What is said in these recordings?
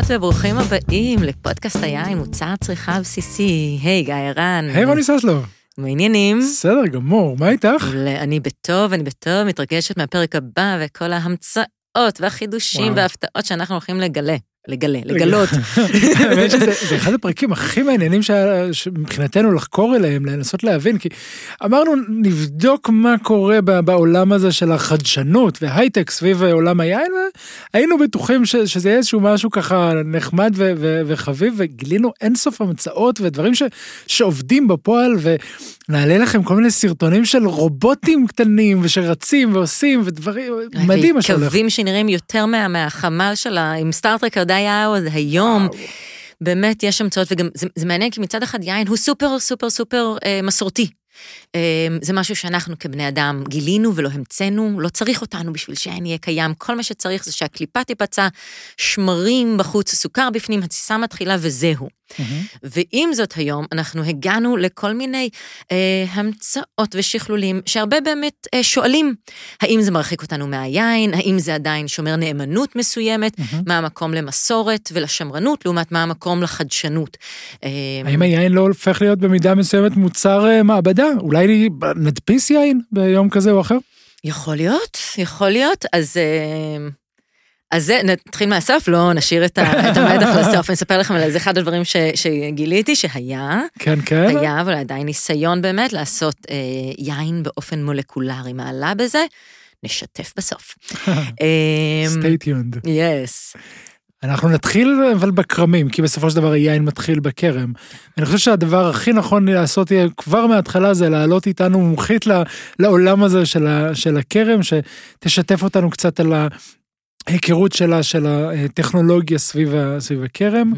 ברוכות וברוכים הבאים לפודקאסט היין, מוצר צריכה בסיסי. היי, גיא ערן. היי, רוני ססלו. מה העניינים? בסדר גמור, מה איתך? אני בטוב, אני בטוב, מתרגשת מהפרק הבא וכל ההמצאות והחידושים. וההפתעות שאנחנו הולכים לגלה. לגלה, לגלות. האמת שזה זה אחד הפרקים הכי מעניינים שמבחינתנו לחקור אליהם, לנסות להבין, כי אמרנו נבדוק מה קורה בעולם הזה של החדשנות והייטק סביב עולם היין, והיינו בטוחים ש- שזה יהיה איזשהו משהו ככה נחמד ו- ו- וחביב, וגילינו אינסוף המצאות ודברים ש- שעובדים בפועל, ונעלה לכם כל מיני סרטונים של רובוטים קטנים ושרצים ועושים ודברים, מדהים מה שהולך. קווים שנראים יותר מה- מהחמ"ל שלה, עם סטארטרק היה עוד היום. באמת יש המצאות, וגם זה, זה מעניין כי מצד אחד יין הוא סופר סופר סופר אה, מסורתי. אה, זה משהו שאנחנו כבני אדם גילינו ולא המצאנו, לא צריך אותנו בשביל שהיין יהיה קיים, כל מה שצריך זה שהקליפה תיפצע, שמרים בחוץ, סוכר בפנים, התסיסה מתחילה וזהו. ועם זאת היום אנחנו הגענו לכל מיני אה, המצאות ושכלולים שהרבה באמת אה, שואלים, האם זה מרחיק אותנו מהיין, האם זה עדיין שומר נאמנות מסוימת, מה המקום למסורת ולשמרנות, לעומת מה המקום לחדשנות. אה, האם היין לא הופך להיות במידה מסוימת מוצר אה, מעבדה? אולי נדפיס יין ביום כזה או אחר? יכול להיות, יכול להיות, אז... אה, אז זה, נתחיל מהסוף, לא נשאיר את, ה, את המדח לסוף, אני אספר לכם על זה אחד הדברים ש, שגיליתי שהיה, כן, כן. היה, אבל עדיין ניסיון באמת לעשות אה, יין באופן מולקולרי. מה עלה בזה? נשתף בסוף. אה, stay tuned. יס. אנחנו נתחיל אבל בכרמים, כי בסופו של דבר היין מתחיל בכרם. אני חושב שהדבר הכי נכון לעשות יהיה כבר מההתחלה זה להעלות איתנו מומחית לעולם הזה של, ה, של הכרם, שתשתף אותנו קצת על ההיכרות שלה, של הטכנולוגיה סביב, הכרם.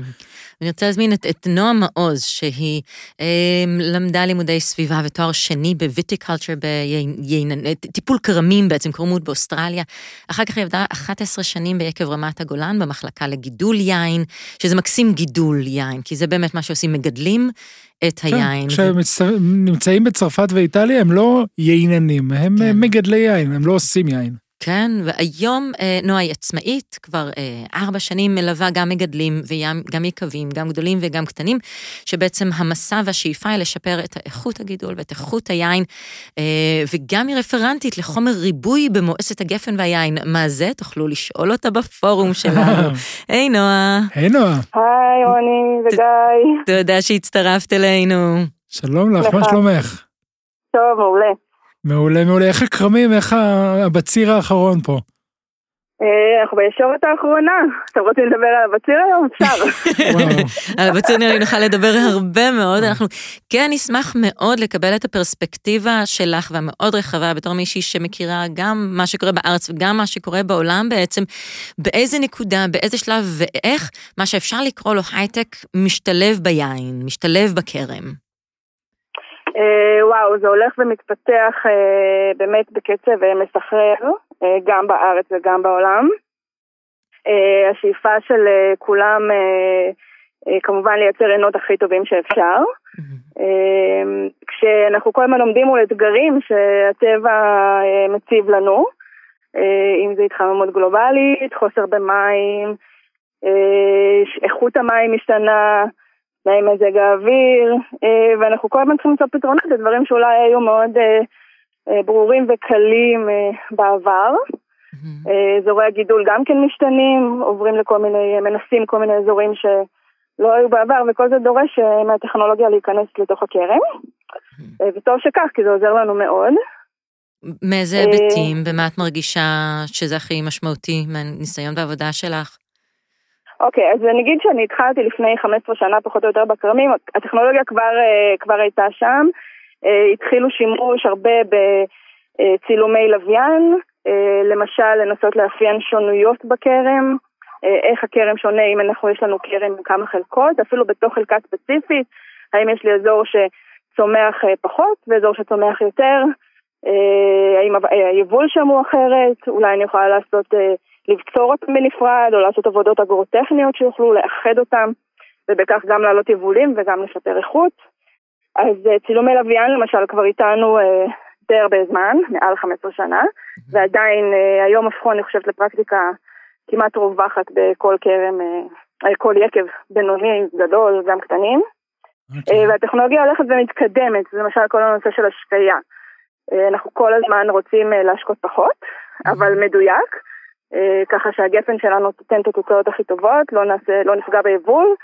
אני רוצה להזמין את, את נועה מעוז, שהיא אה, למדה לימודי סביבה ותואר שני ב viticulture, בטיפול כרמים בעצם, כרמות באוסטרליה. אחר כך היא עבדה 11 שנים ביקב רמת הגולן במחלקה לגידול יין, שזה מקסים גידול יין, כי זה באמת מה שעושים, מגדלים את היין. כן, כשהם נמצאים בצרפת ואיטליה הם לא ייננים, הם כן. כן. מגדלי יין, הם לא עושים יין. כן, והיום אה, נועה היא עצמאית, כבר אה, ארבע שנים מלווה גם מגדלים וגם יקבים, גם גדולים וגם קטנים, שבעצם המסע והשאיפה היא לשפר את איכות הגידול ואת איכות היין, אה, וגם היא רפרנטית לחומר ריבוי במועצת הגפן והיין. מה זה? תוכלו לשאול אותה בפורום שלנו. היי נועה, היי נועה, היי רוני וגיא, תודה שהצטרפת אלינו. שלום לך, מה לך. שלומך? טוב, מעולה. מעולה, מעולה. איך הכרמים, איך ה- הבציר האחרון פה? אה, אנחנו בישורת האחרונה. אתם רוצים לדבר על הבציר היום? אפשר. על הבציר נראה לי נוכל לדבר הרבה מאוד, אנחנו כן נשמח מאוד לקבל את הפרספקטיבה שלך והמאוד רחבה בתור מישהי שמכירה גם מה שקורה בארץ וגם מה שקורה בעולם בעצם, באיזה נקודה, באיזה שלב ואיך מה שאפשר לקרוא לו הייטק משתלב ביין, משתלב בכרם. אה, וואו, זה הולך ומתפתח אה, באמת בקצב אה, מסחרר, גם בארץ וגם בעולם. השאיפה של כולם כמובן לייצר עינות הכי טובים שאפשר. אה, כשאנחנו כל הזמן עומדים מול אתגרים שהטבע מציב לנו, אם זה התחממות גלובלית, חוסר במים, איכות המים משתנה, תנאי מזג האוויר, אה, ואנחנו כל הזמן צריכים למצוא פתרונות לדברים שאולי היו מאוד אה, אה, ברורים וקלים בעבר. אזורי הגידול גם כן משתנים, עוברים לכל מיני, מנסים כל מיני אזורים שלא היו בעבר, וכל זה דורש מהטכנולוגיה להיכנס לתוך הכרם. וטוב שכך, כי זה עוזר לנו מאוד. מאיזה היבטים, במה את מרגישה שזה הכי משמעותי מהניסיון בעבודה שלך? אוקיי, אז אני אגיד שאני התחלתי לפני 15 שנה פחות או יותר בכרמים, הטכנולוגיה כבר, אה, כבר הייתה שם, אה, התחילו שימוש הרבה בצילומי לוויין, אה, למשל לנסות לאפיין שונויות בכרם, איך הכרם שונה אם אנחנו, יש לנו כרם עם כמה חלקות, אפילו בתוך חלקה ספציפית, האם יש לי אזור שצומח פחות ואזור שצומח יותר, האם היבול שם הוא אחרת, אולי אני יכולה לעשות... אה, לבצור אותם בנפרד, או לעשות עבודות אגרוטכניות שיוכלו לאחד אותם, ובכך גם להעלות יבולים וגם לשפר איכות. אז אה, צילומי לוויין למשל כבר איתנו אה, די הרבה זמן, מעל 15 שנה, ועדיין אה, היום הפכו אני חושבת לפרקטיקה כמעט רווחת בכל כרם אה, כל יקב בינוני, גדול, גם קטנים. Okay. אוקיי. והטכנולוגיה הולכת ומתקדמת, זה למשל כל הנושא של השקייה. אנחנו כל הזמן רוצים להשקות פחות, אבל מדויק, ככה שהגפן שלנו תיתן את התוצאות הכי טובות, לא, נעשה, לא נפגע ביבול,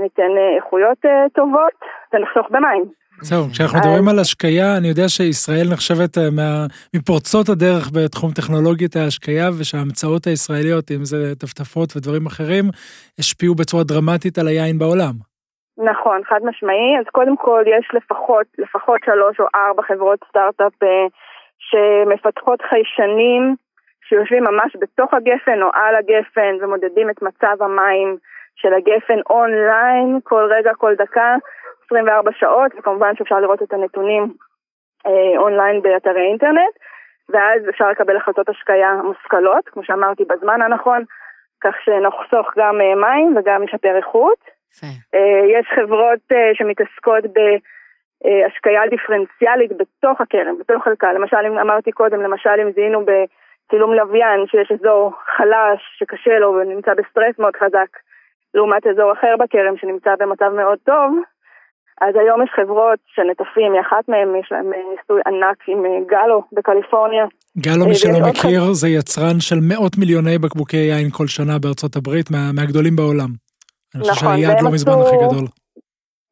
ניתן איכויות טובות ונחסוך במים. זהו, כשאנחנו מדברים על השקיה, אני יודע שישראל נחשבת אה, מפורצות הדרך בתחום טכנולוגיית ההשקיה, ושההמצאות הישראליות, אם זה טפטפות ודברים אחרים, השפיעו בצורה דרמטית על היין בעולם. נכון, חד משמעי. אז קודם כל יש לפחות, לפחות שלוש או ארבע חברות סטארט-אפ אה, שמפתחות חיישנים שיושבים ממש בתוך הגפן או על הגפן ומודדים את מצב המים של הגפן אונליין כל רגע, כל דקה. 24 שעות, וכמובן שאפשר לראות את הנתונים אה, אונליין באתרי אינטרנט, ואז אפשר לקבל החלטות השקיה מושכלות, כמו שאמרתי, בזמן הנכון, כך שנחסוך גם אה, מים וגם נשפר איכות. אה, יש חברות אה, שמתעסקות בהשקיה דיפרנציאלית בתוך הכרם, בתוך חלקה. למשל, אם אמרתי קודם, למשל אם זיהינו בצילום לוויין שיש אזור חלש שקשה לו ונמצא בסטרס מאוד חזק, לעומת אזור אחר בכרם שנמצא במצב מאוד טוב, אז היום יש חברות שנטפים, אחת מהן יש להם אה, ניסוי ענק עם אה, גלו בקליפורניה. גלו, מי שלא מכיר, זה יצרן של מאות מיליוני בקבוקי יין כל שנה בארצות הברית, מה, מהגדולים בעולם. אני חושב נכון, שהיעד לא מזמן הכי גדול.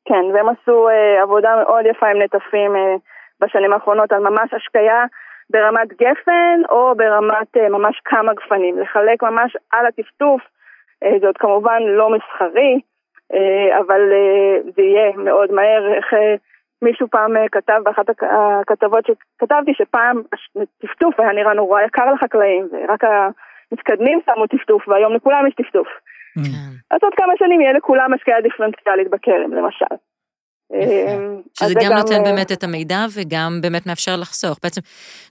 כן, והם עשו אה, עבודה מאוד יפה עם נטפים אה, בשנים האחרונות על ממש השקיה ברמת גפן או ברמת אה, ממש כמה גפנים, לחלק ממש על הטפטוף, אה, זה עוד כמובן לא מסחרי, אה, אבל זה יהיה מאוד מהר, איך מישהו פעם כתב באחת הכתבות שכתבתי שפעם טפטוף היה נראה נורא יקר לחקלאים, ורק המתקדמים שמו טפטוף, והיום לכולם יש טפטוף. כן. אז עוד כמה שנים יהיה לכולם השקעה דיפרנציאלית בכרם, למשל. אמ, שזה גם, גם נותן אה, באמת את המידע וגם באמת מאפשר לחסוך. בעצם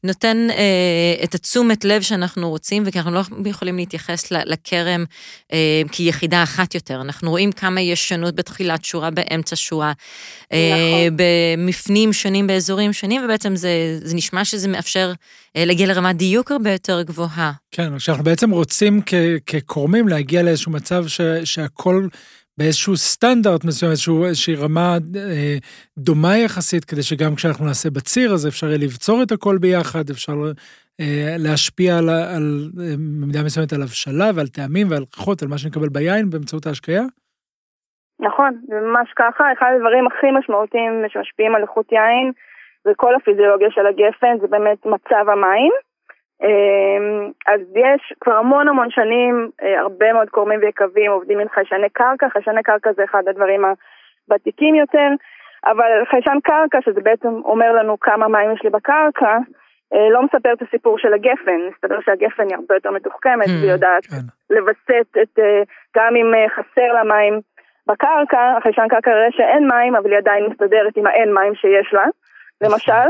נותן אה, את התשומת לב שאנחנו רוצים, וכי אנחנו לא יכולים להתייחס לכרם אה, כיחידה אחת יותר. אנחנו רואים כמה יש שונות בתחילת שורה, באמצע שורה, אה, נכון. במפנים שונים, באזורים שונים, ובעצם זה, זה נשמע שזה מאפשר אה, להגיע לרמת דיוק הרבה יותר גבוהה. כן, שאנחנו בעצם רוצים כקורמים להגיע לאיזשהו מצב ש, שהכל... באיזשהו סטנדרט מסוים, איזשהו, איזושהי רמה אה, דומה יחסית, כדי שגם כשאנחנו נעשה בציר, אז אפשר יהיה לבצור את הכל ביחד, אפשר אה, להשפיע על, על, אה, במידה מסוימת על הבשלה ועל טעמים ועל ריחות, על מה שנקבל ביין באמצעות ההשקיה? נכון, זה ממש ככה. אחד הדברים הכי משמעותיים שמשפיעים על איכות יין וכל הפיזיולוגיה של הגפן זה באמת מצב המים. אמ, אז יש כבר המון המון שנים, אה, הרבה מאוד קורמים ויקבים עובדים עם חיישני קרקע, חיישני קרקע זה אחד הדברים הוותיקים יותר, אבל חיישן קרקע, שזה בעצם אומר לנו כמה מים יש לי בקרקע, אה, לא מספר את הסיפור של הגפן, מסתבר שהגפן היא הרבה יותר מתוחכמת, והיא hmm, יודעת כן. לווסת את, אה, גם אם חסר לה מים בקרקע, החיישן קרקע יראה שאין מים, אבל היא עדיין מסתדרת עם האין מים שיש לה, למשל,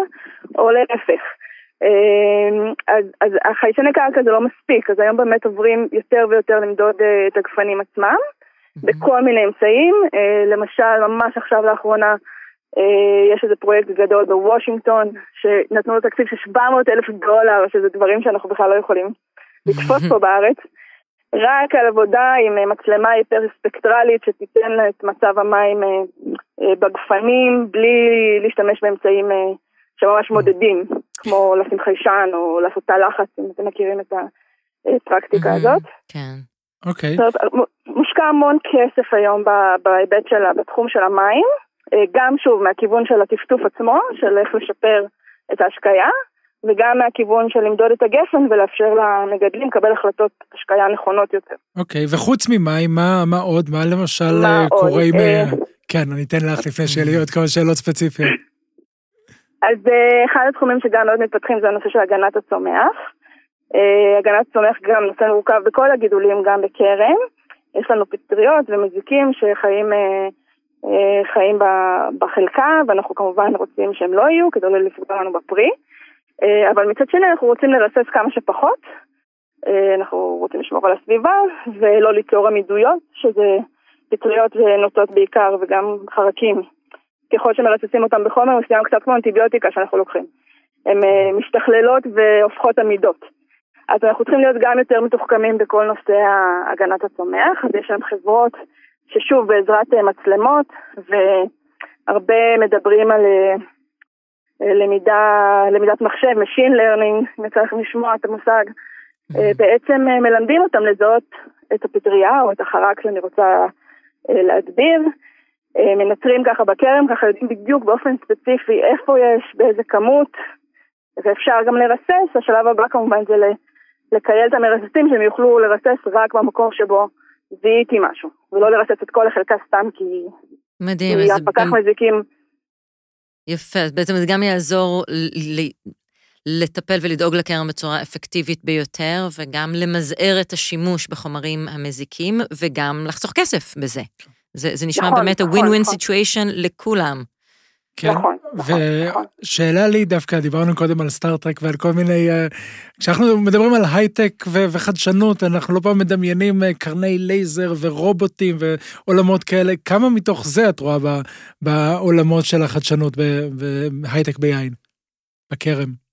או להפך. אמ, אז, אז החיישני קרקע זה לא מספיק, אז היום באמת עוברים יותר ויותר למדוד אה, את הגפנים עצמם, בכל מיני אמצעים, אה, למשל ממש עכשיו לאחרונה אה, יש איזה פרויקט גדול בוושינגטון, שנתנו לו תקציב של 700 אלף דולר, שזה דברים שאנחנו בכלל לא יכולים לתפוס פה בארץ, רק על עבודה עם מצלמה היפר ספקטרלית שתיתן את מצב המים בגפנים, בלי להשתמש באמצעים שממש מודדים. כמו לשים חיישן או לעשות תא לחץ, אם אתם מכירים את הפרקטיקה הזאת. כן. אוקיי. מושקע המון כסף היום בהיבט של, בתחום של המים, אה, גם שוב מהכיוון של הטפטוף עצמו, של איך לשפר את ההשקיה, וגם מהכיוון של למדוד את הגפן ולאפשר למגדלים לקבל החלטות השקיה נכונות יותר. אוקיי, וחוץ ממים, מה, מה עוד? מה למשל מה אה, קורה עם... אה, כן, אני אתן לך לפני שיהיה לי עוד כמה שאלות ספציפיות. אז uh, אחד התחומים שגם מאוד מתפתחים זה הנושא של הגנת הצומח. Uh, הגנת הצומח גם נושא מורכב בכל הגידולים, גם בכרם. יש לנו פטריות ומזיקים שחיים uh, חיים בחלקה, ואנחנו כמובן רוצים שהם לא יהיו כדי לא לפגוע לנו בפרי. אבל מצד שני אנחנו רוצים לרסס כמה שפחות. אנחנו רוצים לשמור על הסביבה ולא ליצור עמידויות, שזה פטריות ונוטות בעיקר וגם חרקים ככל שמרססים אותם בחומר מסוים, קצת כמו אנטיביוטיקה שאנחנו לוקחים. הן uh, משתכללות והופכות עמידות. אז אנחנו צריכים להיות גם יותר מתוחכמים בכל נושא הגנת הצומח, אז יש להם חברות ששוב בעזרת אה, מצלמות, והרבה מדברים על אה, למידה, למידת מחשב, Machine Learning, אם יצא לכם לשמוע את המושג, mm-hmm. בעצם מלמדים אותם לזהות את הפטריה או את החרק שאני רוצה להדביר. מנטרים ככה בכרם, ככה יודעים בדיוק באופן ספציפי איפה יש, באיזה כמות, ואפשר גם לרסס, השלב הבא כמובן זה לקייל את המרססים שהם יוכלו לרסס רק במקום שבו זיהיתי משהו, ולא לרסס את כל החלקה סתם כי... מדהים. כי הפקח גם... מזיקים. יפה, בעצם זה גם יעזור ל... לטפל ולדאוג לכרם בצורה אפקטיבית ביותר, וגם למזער את השימוש בחומרים המזיקים, וגם לחסוך כסף בזה. זה, זה נשמע נכון, באמת נכון, ה-win-win נכון. situation לכולם. כן, נכון, נכון, נכון. ושאלה לי דווקא, דיברנו קודם על סטארט-טרק ועל כל מיני, אה, כשאנחנו מדברים על הייטק ו- וחדשנות, אנחנו לא פעם מדמיינים אה, קרני לייזר ורובוטים ועולמות כאלה, כמה מתוך זה את רואה ב- בעולמות של החדשנות בהייטק ביין, בכרם?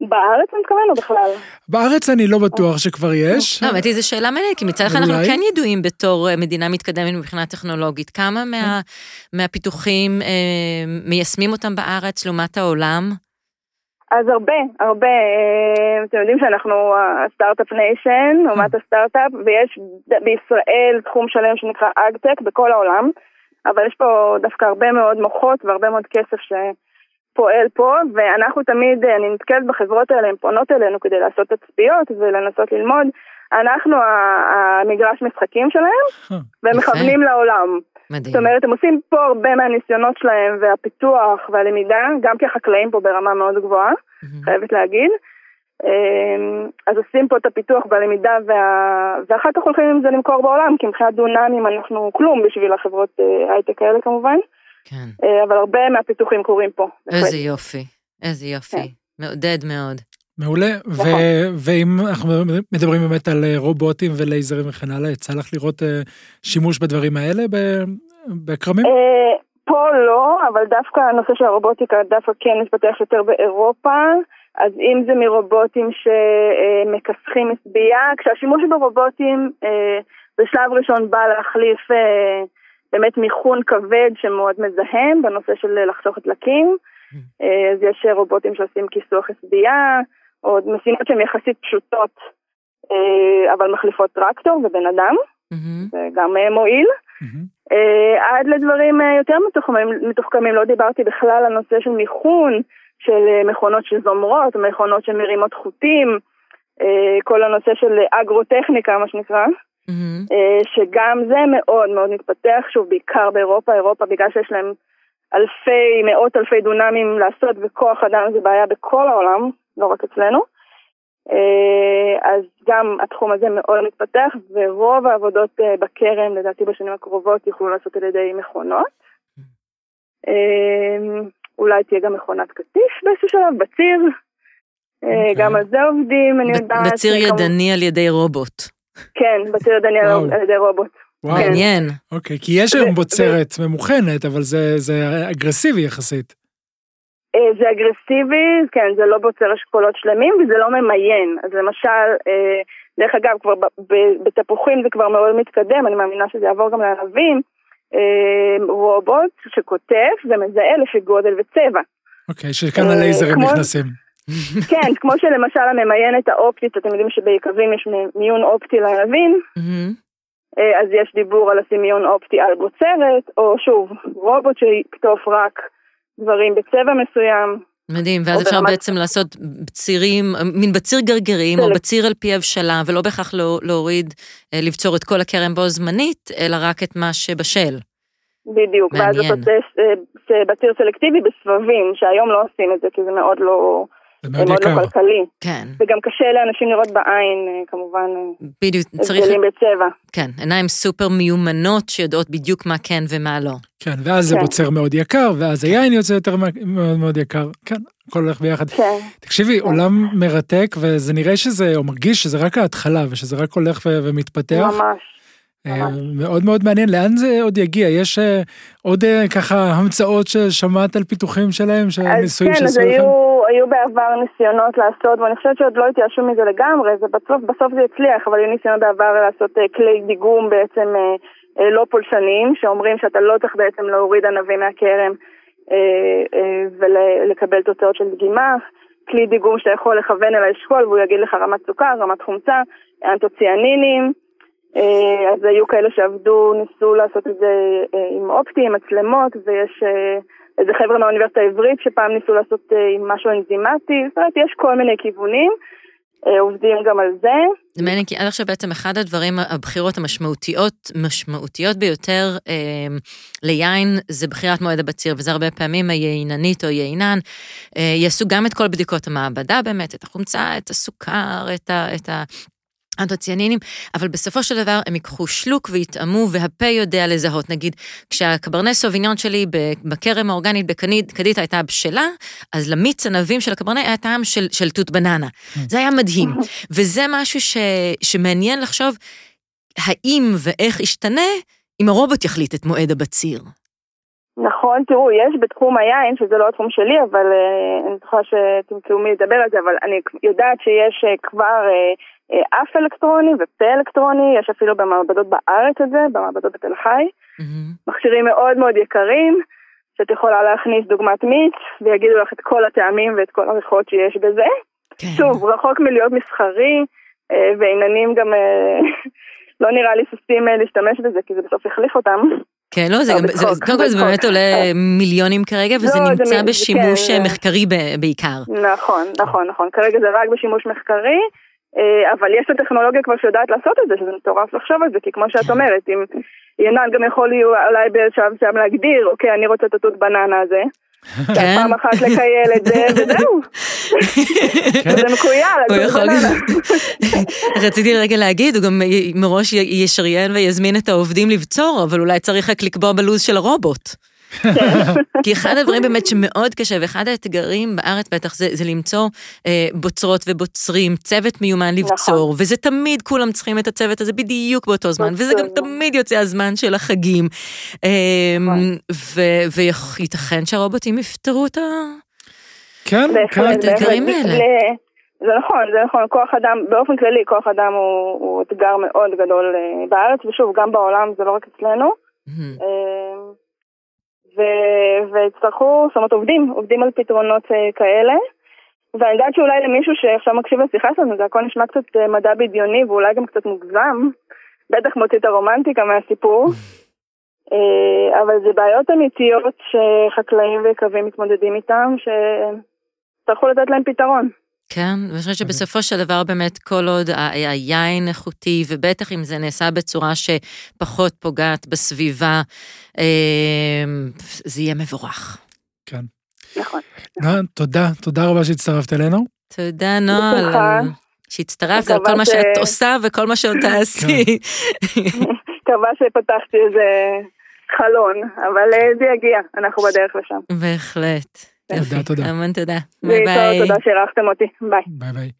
בארץ אני מתכוון או בכלל? בארץ אני לא בטוח שכבר יש. לא, האמת היא, זו שאלה מעניינת, כי מצד אחד אנחנו כן ידועים בתור אה, מדינה מתקדמת מבחינה טכנולוגית. כמה מה, מהפיתוחים אה, מיישמים אותם בארץ לעומת העולם? אז הרבה, הרבה. אה, אתם יודעים שאנחנו ה start-up nation, אומת הסטארט-אפ, ויש בישראל תחום שלם שנקרא agtech בכל העולם, אבל יש פה דווקא הרבה מאוד מוחות והרבה מאוד כסף ש... פועל פה, ואנחנו תמיד, אני נתקלת בחברות האלה, הן פונות אלינו כדי לעשות תצפיות ולנסות ללמוד. אנחנו המגרש משחקים שלהם, והם מכוונים לעולם. מדהים. זאת אומרת, הם עושים פה הרבה מהניסיונות שלהם והפיתוח והלמידה, גם כי החקלאים פה ברמה מאוד גבוהה, חייבת להגיד. אז עושים פה את הפיתוח והלמידה, וה... ואחר כך הולכים עם זה למכור בעולם, כי מבחינת דונמים אנחנו כלום בשביל החברות הייטק האלה כמובן. כן. אבל הרבה מהפיתוחים קורים פה. איזה יופי, איזה יופי. כן. מעודד מאוד. מעולה, ו- ואם אנחנו מדברים באמת על רובוטים ולייזרים וכן הלאה, יצא לך לראות שימוש בדברים האלה בכרמים? פה לא, אבל דווקא הנושא של הרובוטיקה דווקא כן מתפתח יותר באירופה, אז אם זה מרובוטים שמכסחים הסבייה, כשהשימוש ברובוטים בשלב ראשון בא להחליף באמת מיכון כבד שמאוד מזהם בנושא של לחסוך דלקים. אז יש רובוטים שעושים כיסוח הסבייה, או משימות שהן יחסית פשוטות, אבל מחליפות טרקטור ובן אדם, זה גם מועיל. עד לדברים יותר מתוחכמים, לא דיברתי בכלל על נושא של מיכון, של מכונות שזומרות, מכונות שמרימות חוטים, כל הנושא של אגרוטכניקה, מה שנקרא. Mm-hmm. שגם זה מאוד מאוד מתפתח, שוב, בעיקר באירופה, אירופה בגלל שיש להם אלפי, מאות אלפי דונמים לעשות וכוח אדם זה בעיה בכל העולם, לא רק אצלנו. אז גם התחום הזה מאוד מתפתח, ורוב העבודות בכרם, לדעתי בשנים הקרובות, יוכלו לעשות על ידי מכונות. אולי תהיה גם מכונת קטיף באיזשהו שלב, בציר. Okay. גם על זה עובדים, אני יודעת. בציר ידני על ידי רובוט. כן, בציר ידני על ידי רובוט. מעניין. אוקיי, כי יש היום בוצרת ממוכנת, אבל זה אגרסיבי יחסית. זה אגרסיבי, כן, זה לא בוצר אשכולות שלמים וזה לא ממיין. אז למשל, דרך אגב, כבר בתפוחים זה כבר מאוד מתקדם, אני מאמינה שזה יעבור גם לערבים, רובוט שכותב ומזהה לפי גודל וצבע. אוקיי, שכאן הלייזרים נכנסים. כן, כמו שלמשל הממיינת האופטית, אתם יודעים שביקבים יש מיון אופטי לערבים, אז יש דיבור על לשים מיון אופטי על בוצרת, או שוב, רובוט שיקטוף רק דברים בצבע מסוים. מדהים, ואז אפשר ברמת... בעצם לעשות צירים, מין בציר גרגרים, או בציר על פי הבשלה, ולא בהכרח לא, להוריד, לבצור את כל הכרם בו זמנית, אלא רק את מה שבשל. בדיוק, מעניין. ואז אתה עושה בציר סלקטיבי בסבבים, שהיום לא עושים את זה, כי זה מאוד לא... זה מאוד יקר. לא כלכלי. כן. וגם קשה לאנשים לראות בעין, כמובן, בדיוק, צריך... הבדלים בצבע. כן, עיניים סופר מיומנות שיודעות בדיוק מה כן ומה לא. כן, ואז זה כן. בוצר מאוד יקר, ואז היין יוצא יותר מאוד מאוד יקר. כן, הכל הולך ביחד. כן. תקשיבי, עולם מרתק, וזה נראה שזה, או מרגיש שזה רק ההתחלה, ושזה רק הולך ומתפתח. ממש. אה, מאוד מאוד מעניין, לאן זה עוד יגיע? יש אה, עוד אה, ככה המצאות ששמעת על פיתוחים שלהם, שניסויים כן, שעשו לכם? כן, אז היו, היו בעבר ניסיונות לעשות, ואני חושבת שעוד לא התייאשו מזה לגמרי, זה בסוף, בסוף זה הצליח, אבל היו ניסיונות בעבר לעשות כלי דיגום בעצם לא פולשניים, שאומרים שאתה לא צריך בעצם להוריד ענבים מהכרם ולקבל תוצאות של דגימה. כלי דיגום שאתה יכול לכוון אל האשכול והוא יגיד לך רמת סוכר, רמת חומצה, אנטוציאנינים. אה, אז היו כאלה שעבדו, ניסו לעשות את זה אה, עם אופטי, עם מצלמות, ויש אה, איזה חבר'ה מהאוניברסיטה העברית שפעם ניסו לעשות עם משהו אנזימטי, זאת אומרת, יש כל מיני כיוונים. עובדים גם על זה. זה מעניין, כי עד עכשיו בעצם אחד הדברים, הבחירות המשמעותיות, משמעותיות ביותר אה, ליין, זה בחירת מועד הבציר, וזה הרבה פעמים הייננית או יינן, אה, יעשו גם את כל בדיקות המעבדה באמת, את החומצה, את הסוכר, את ה... את ה אנטוציאנינים, אבל בסופו של דבר הם ייקחו שלוק ויטעמו, והפה יודע לזהות. נגיד, כשהקברנס סוביניון שלי בכרם האורגנית בקדית הייתה בשלה, אז למיץ ענבים של הקברנס היה טעם של, של תות בננה. זה היה מדהים. וזה משהו ש, שמעניין לחשוב האם ואיך ישתנה אם הרובוט יחליט את מועד הבציר. נכון, תראו, יש בתחום היין, שזה לא התחום שלי, אבל uh, אני זוכרת שתמצאו מי לדבר על זה, אבל אני יודעת שיש uh, כבר... Uh, אה, אף אלקטרוני ופה אלקטרוני, יש אפילו במעבדות בארץ את זה, במעבדות בתל חי. Mm-hmm. מכשירים מאוד מאוד יקרים, שאת יכולה להכניס דוגמת מיץ, ויגידו לך את כל הטעמים ואת כל הריחות שיש בזה. כן. שוב, רחוק מלהיות מסחרי, אה, ועיננים גם אה, לא נראה לי ששים להשתמש בזה, כי זה בסוף יחליף אותם. כן, לא, זה גם, קודם כל זה באמת עולה מיליונים כרגע, וזה לא, נמצא בשימוש כן, מחקרי בעיקר. נכון, נכון, נכון. כרגע זה רק בשימוש מחקרי. אה, אבל יש את הטכנולוגיה כבר שיודעת לעשות את זה, שזה מטורף לחשוב על זה, כי כמו שאת כן. אומרת, אם ינן גם יכול אולי בשלב מסוים להגדיר, אוקיי, אני רוצה את התות בננה הזה. כן. פעם אחת לקייל את זה, וזהו. כן. זה מקוייל, התות בננה. רציתי רגע להגיד, הוא גם מראש ישריין ויזמין את העובדים לבצור, אבל אולי צריך רק לקבוע בלו"ז של הרובוט. כי אחד הדברים באמת שמאוד קשה, ואחד האתגרים בארץ בטח זה, זה למצוא אה, בוצרות ובוצרים, צוות מיומן לבצור, נכון. וזה תמיד כולם צריכים את הצוות הזה בדיוק באותו זמן, וזה גם תמיד יוצא הזמן של החגים. אה, נכון. וייתכן שהרובוטים יפתרו את ה... כן, כן. את האתגרים האלה. זה נכון, זה נכון, כוח אדם, באופן כללי כוח אדם הוא, הוא אתגר מאוד גדול אה, בארץ, ושוב, גם בעולם, זה לא רק אצלנו. Mm-hmm. והצטרכו, זאת אומרת עובדים, עובדים על פתרונות אה, כאלה. ואני יודעת שאולי למישהו שעכשיו מקשיב לשיחה שלנו, זה הכל נשמע קצת אה, מדע בדיוני ואולי גם קצת מוגזם, בטח מוציא את הרומנטיקה מהסיפור, אה, אבל זה בעיות אמיתיות שחקלאים ויקבים מתמודדים איתם, שצריכו לתת להם פתרון. כן, ואני חושבת שבסופו של דבר באמת כל עוד היין איכותי, ובטח אם זה נעשה בצורה שפחות פוגעת בסביבה, אמ, זה יהיה מבורך. כן. נכון. נועה, תודה, תודה רבה שהצטרפת אלינו. תודה, נועה, שהצטרפת על כל מה שאת עושה וכל מה שעוד תעשי. מקווה שפתחתי איזה חלון, אבל אה, זה יגיע, אנחנו בדרך לשם. בהחלט. תודה, תודה. המון תודה. ביי ביי. תודה שאירחתם אותי. ביי. ביי ביי.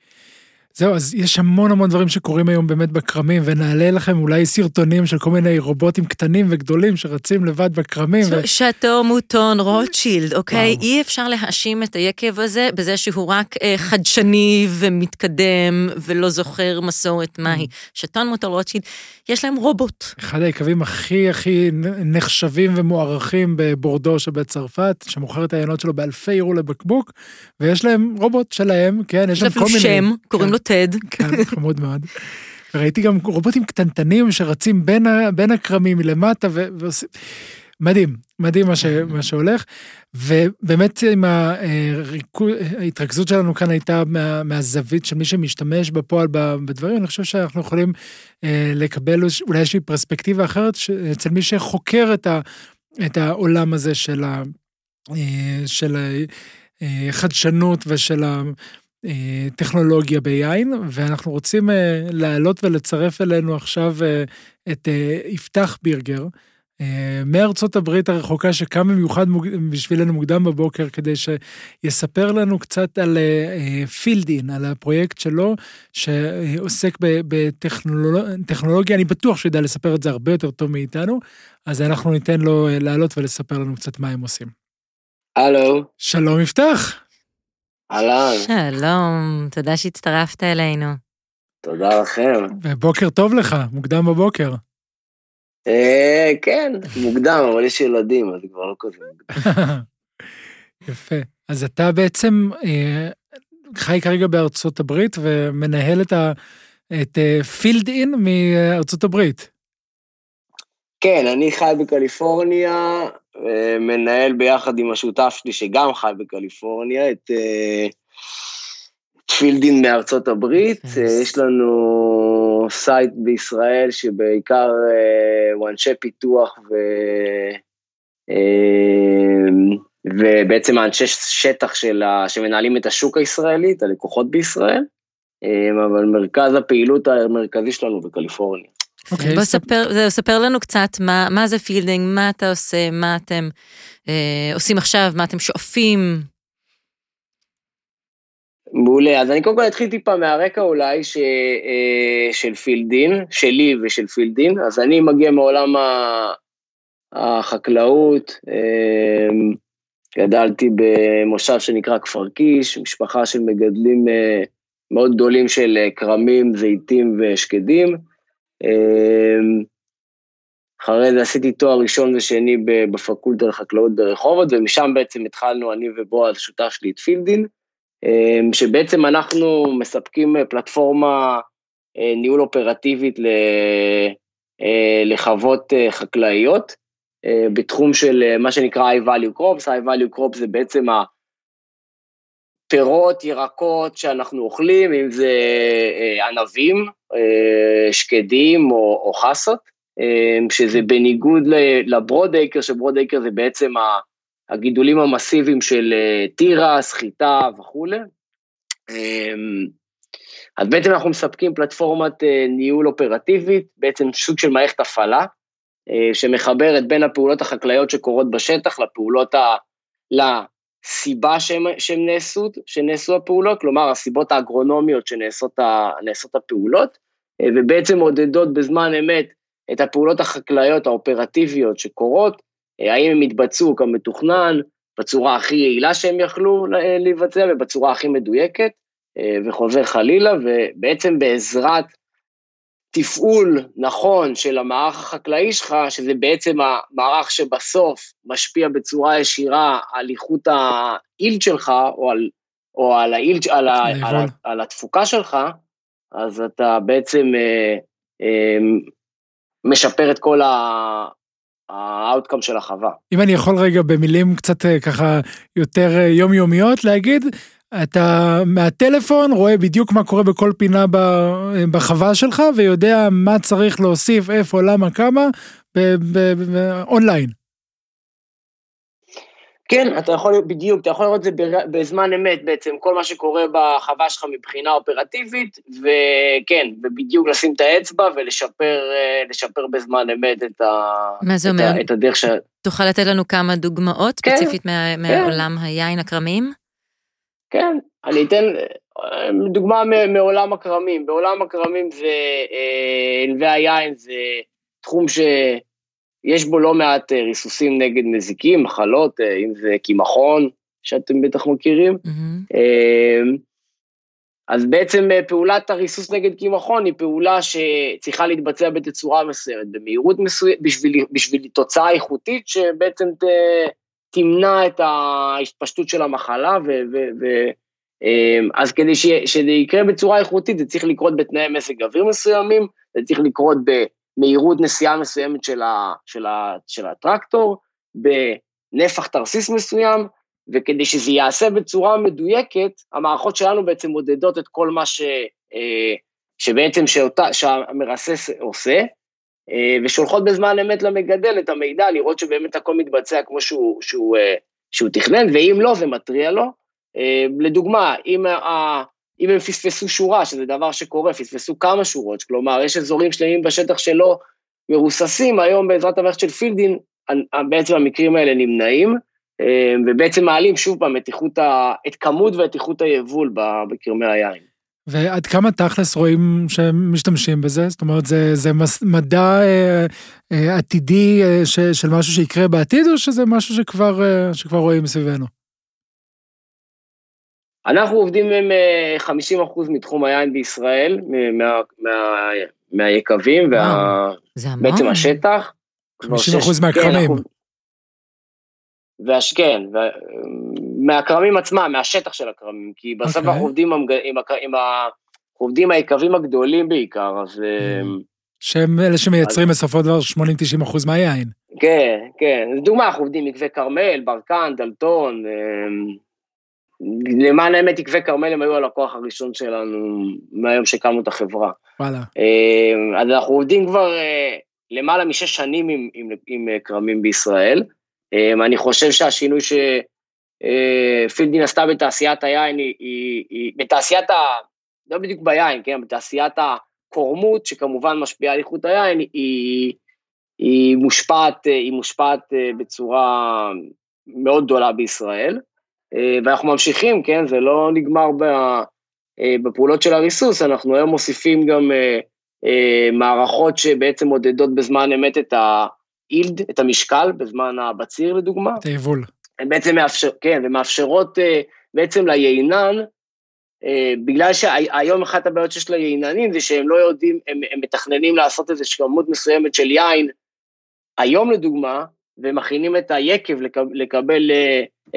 זהו, אז יש המון המון דברים שקורים היום באמת בכרמים, ונעלה לכם אולי סרטונים של כל מיני רובוטים קטנים וגדולים שרצים לבד בכרמים. ו... שאטו מוטון רוטשילד, אוקיי? וואו. אי אפשר להאשים את היקב הזה בזה שהוא רק אה, חדשני ומתקדם ולא זוכר מסורת מהי. אממ. שאטו מוטון רוטשילד, יש להם רובוט. אחד היקבים הכי הכי נחשבים ומוערכים בבורדו שבצרפת, שמוכר את העיינות שלו באלפי יורו לבקבוק, ויש להם רובוט שלהם, כן, יש להם כל מיני... שם, קוראים כן. לו טד. כן, חמוד מאוד. ראיתי גם רובוטים קטנטנים שרצים בין, ה, בין הכרמים מלמטה ועושים... מדהים, מדהים מה, ש, מה שהולך. ובאמת עם ההתרכזות שלנו כאן הייתה מה, מהזווית של מי שמשתמש בפועל בדברים, אני חושב שאנחנו יכולים אה, לקבל אולי איזושהי פרספקטיבה אחרת אצל מי שחוקר את, ה, את העולם הזה של, ה, אה, של החדשנות אה, ושל ה... טכנולוגיה ביין, ואנחנו רוצים לעלות ולצרף אלינו עכשיו את יפתח בירגר, אה, מארצות הברית הרחוקה שקם במיוחד בשבילנו מוקדם בבוקר כדי שיספר לנו קצת על פילדין, על הפרויקט שלו שעוסק בטכנולוגיה, אני בטוח שהוא יודע לספר את זה הרבה יותר טוב מאיתנו, אז אנחנו ניתן לו לעלות ולספר לנו קצת מה הם עושים. הלו. שלום יפתח. אהלן. שלום, תודה שהצטרפת אלינו. תודה לכם. ובוקר טוב לך, מוקדם בבוקר. אה, כן, מוקדם, אבל יש ילדים, אז כבר לא כזה מוקדם. יפה. אז אתה בעצם אה, חי כרגע בארצות הברית ומנהל את, ה, את פילדין מארצות הברית. כן, אני חי בקליפורניה, מנהל ביחד עם השותף שלי שגם חי בקליפורניה, את פילדין מארצות הברית. יש לנו site בישראל שבעיקר הוא אנשי פיתוח ו... ובעצם האנשי שטח של ה... שמנהלים את השוק הישראלי, את הלקוחות בישראל, אבל מרכז הפעילות המרכזי שלנו בקליפורניה. אוקיי. בוא ספר, ספר לנו קצת מה, מה זה פילדין, מה אתה עושה, מה אתם אה, עושים עכשיו, מה אתם שואפים. מעולה, אז אני קודם כל אתחיל טיפה מהרקע אולי ש, אה, של פילדין, שלי ושל פילדין, אז אני מגיע מעולם החקלאות, אה, גדלתי במושב שנקרא כפר קיש, משפחה של מגדלים אה, מאוד גדולים של אה, כרמים, זיתים ושקדים, אחרי זה עשיתי תואר ראשון ושני בפקולטה לחקלאות ברחובות, ומשם בעצם התחלנו, אני ובועז, שותף שלי את פילדין, אמ, שבעצם אנחנו מספקים פלטפורמה אה, ניהול אופרטיבית אה, לחוות אה, חקלאיות, בתחום של מה שנקרא high value crops, high value crops זה בעצם פירות, ירקות שאנחנו אוכלים, אם זה אה, ענבים, אה, שקדים או, או חסות, אה, שזה בניגוד לברודקר, שברודקר זה בעצם הגידולים המסיביים של תירס, חיטה וכולי. אז בעצם אנחנו מספקים פלטפורמת ניהול אופרטיבית, בעצם סוג של מערכת הפעלה, שמחברת בין הפעולות החקלאיות שקורות בשטח לפעולות ה... סיבה שהם, שהם נעשו, שנעשו הפעולות, כלומר הסיבות האגרונומיות שנעשות ה, הפעולות, אה, ובעצם מודדות בזמן אמת את הפעולות החקלאיות האופרטיביות שקורות, אה, האם הם התבצעו כמתוכנן, בצורה הכי יעילה שהם יכלו אה, לבצע ובצורה הכי מדויקת, וחוזר חלילה, ובעצם בעזרת תפעול נכון של המערך החקלאי שלך, שזה בעצם המערך שבסוף משפיע בצורה ישירה על איכות האילד שלך, או על, או על, האילד, על, ה, על, ה, על התפוקה שלך, אז אתה בעצם אה, אה, משפר את כל ה-outcome של החווה. אם אני יכול רגע במילים קצת אה, ככה יותר אה, יומיומיות להגיד, אתה מהטלפון רואה בדיוק מה קורה בכל פינה בחווה שלך ויודע מה צריך להוסיף, איפה, למה, כמה, אונליין. כן, אתה יכול, בדיוק, אתה יכול לראות את זה בזמן אמת בעצם, כל מה שקורה בחווה שלך מבחינה אופרטיבית, וכן, ובדיוק לשים את האצבע ולשפר בזמן אמת את, ה, מה זה אומר? את הדרך ש... תוכל לתת לנו כמה דוגמאות כן, ספציפית מה, כן. מעולם היין הכרמים? כן, אני אתן אה, דוגמה מעולם הכרמים. בעולם הכרמים זה, אה, ענבי היין זה תחום שיש בו לא מעט אה, ריסוסים נגד מזיקים, מחלות, אם זה קמחון, שאתם בטח מכירים. Mm-hmm. אז בעצם פעולת הריסוס נגד קמחון היא פעולה שצריכה להתבצע בתצורה מסוימת, במהירות מסוימת, בשביל, בשביל תוצאה איכותית שבעצם ת, תמנע את ההתפשטות של המחלה, ו, ו, ו, אמ, אז כדי ש, שזה יקרה בצורה איכותית, זה צריך לקרות בתנאי מזג אוויר מסוימים, זה צריך לקרות במהירות נסיעה מסוימת של, ה, של, ה, של הטרקטור, בנפח תרסיס מסוים, וכדי שזה ייעשה בצורה מדויקת, המערכות שלנו בעצם מודדות את כל מה ש, אה, שבעצם שאותה, שהמרסס עושה, ושולחות בזמן אמת למגדל את המידע, לראות שבאמת הכל מתבצע כמו שהוא, שהוא, אה, שהוא תכנן, ואם לא, זה מתריע לו. אה, לדוגמה, אם, אם הם פספסו שורה, שזה דבר שקורה, פספסו כמה שורות, כלומר, יש אזורים שלמים בשטח שלא מרוססים, היום בעזרת המערכת של פילדין, בעצם המקרים האלה נמנעים, אה, ובעצם מעלים שוב פעם את, ה, את כמות ואת איכות היבול בקרמי היין. ועד כמה תכלס רואים שהם משתמשים בזה? זאת אומרת, זה, זה מדע אה, אה, עתידי אה, ש, של משהו שיקרה בעתיד, או שזה משהו שכבר, אה, שכבר רואים מסביבנו? אנחנו עובדים עם 50 אה, אחוז מתחום היין בישראל, מה, מה, מהיקבים, וה... זה המון. בעצם השטח. 50 אחוז מהכרמים. והש... כן, ו... מהכרמים עצמם, מהשטח של הכרמים, כי בסוף okay. אוקיי. אנחנו עובדים עם, עם, עם, ה... עובדים עם היקבים הגדולים בעיקר, אז... Mm. שהם אלה שמייצרים בסופו של דבר 80-90 אחוז מהיין. כן, כן. לדוגמה, אנחנו עובדים מקווה כרמל, ברקן, דלתון. אמ, למען האמת, עקבי כרמל הם היו הלקוח הראשון שלנו מהיום שהקמנו את החברה. וואלה. אמ, אז אנחנו עובדים כבר אה, למעלה משש שנים עם, עם, עם אה, כרמים בישראל. אמ, אני חושב שהשינוי שפילדין אה, עשתה בתעשיית היין היא, היא, היא בתעשיית ה... לא בדיוק ביין, כן, בתעשיית הקורמות, שכמובן משפיעה על איכות היין, היא, היא מושפעת, היא מושפעת בצורה מאוד גדולה בישראל. ואנחנו ממשיכים, כן, זה לא נגמר בפעולות של הריסוס, אנחנו היום מוסיפים גם אה, מערכות שבעצם מודדות בזמן אמת את האילד, את המשקל, בזמן הבציר לדוגמה. את היבול. הן בעצם מאפשר, כן, ומאפשרות אה, בעצם ליינן, אה, בגלל שהיום אחת הבעיות שיש לייננים זה שהם לא יודעים, הם, הם מתכננים לעשות איזו כמות מסוימת של יין, היום לדוגמה, ומכינים את היקב לקבל, לקבל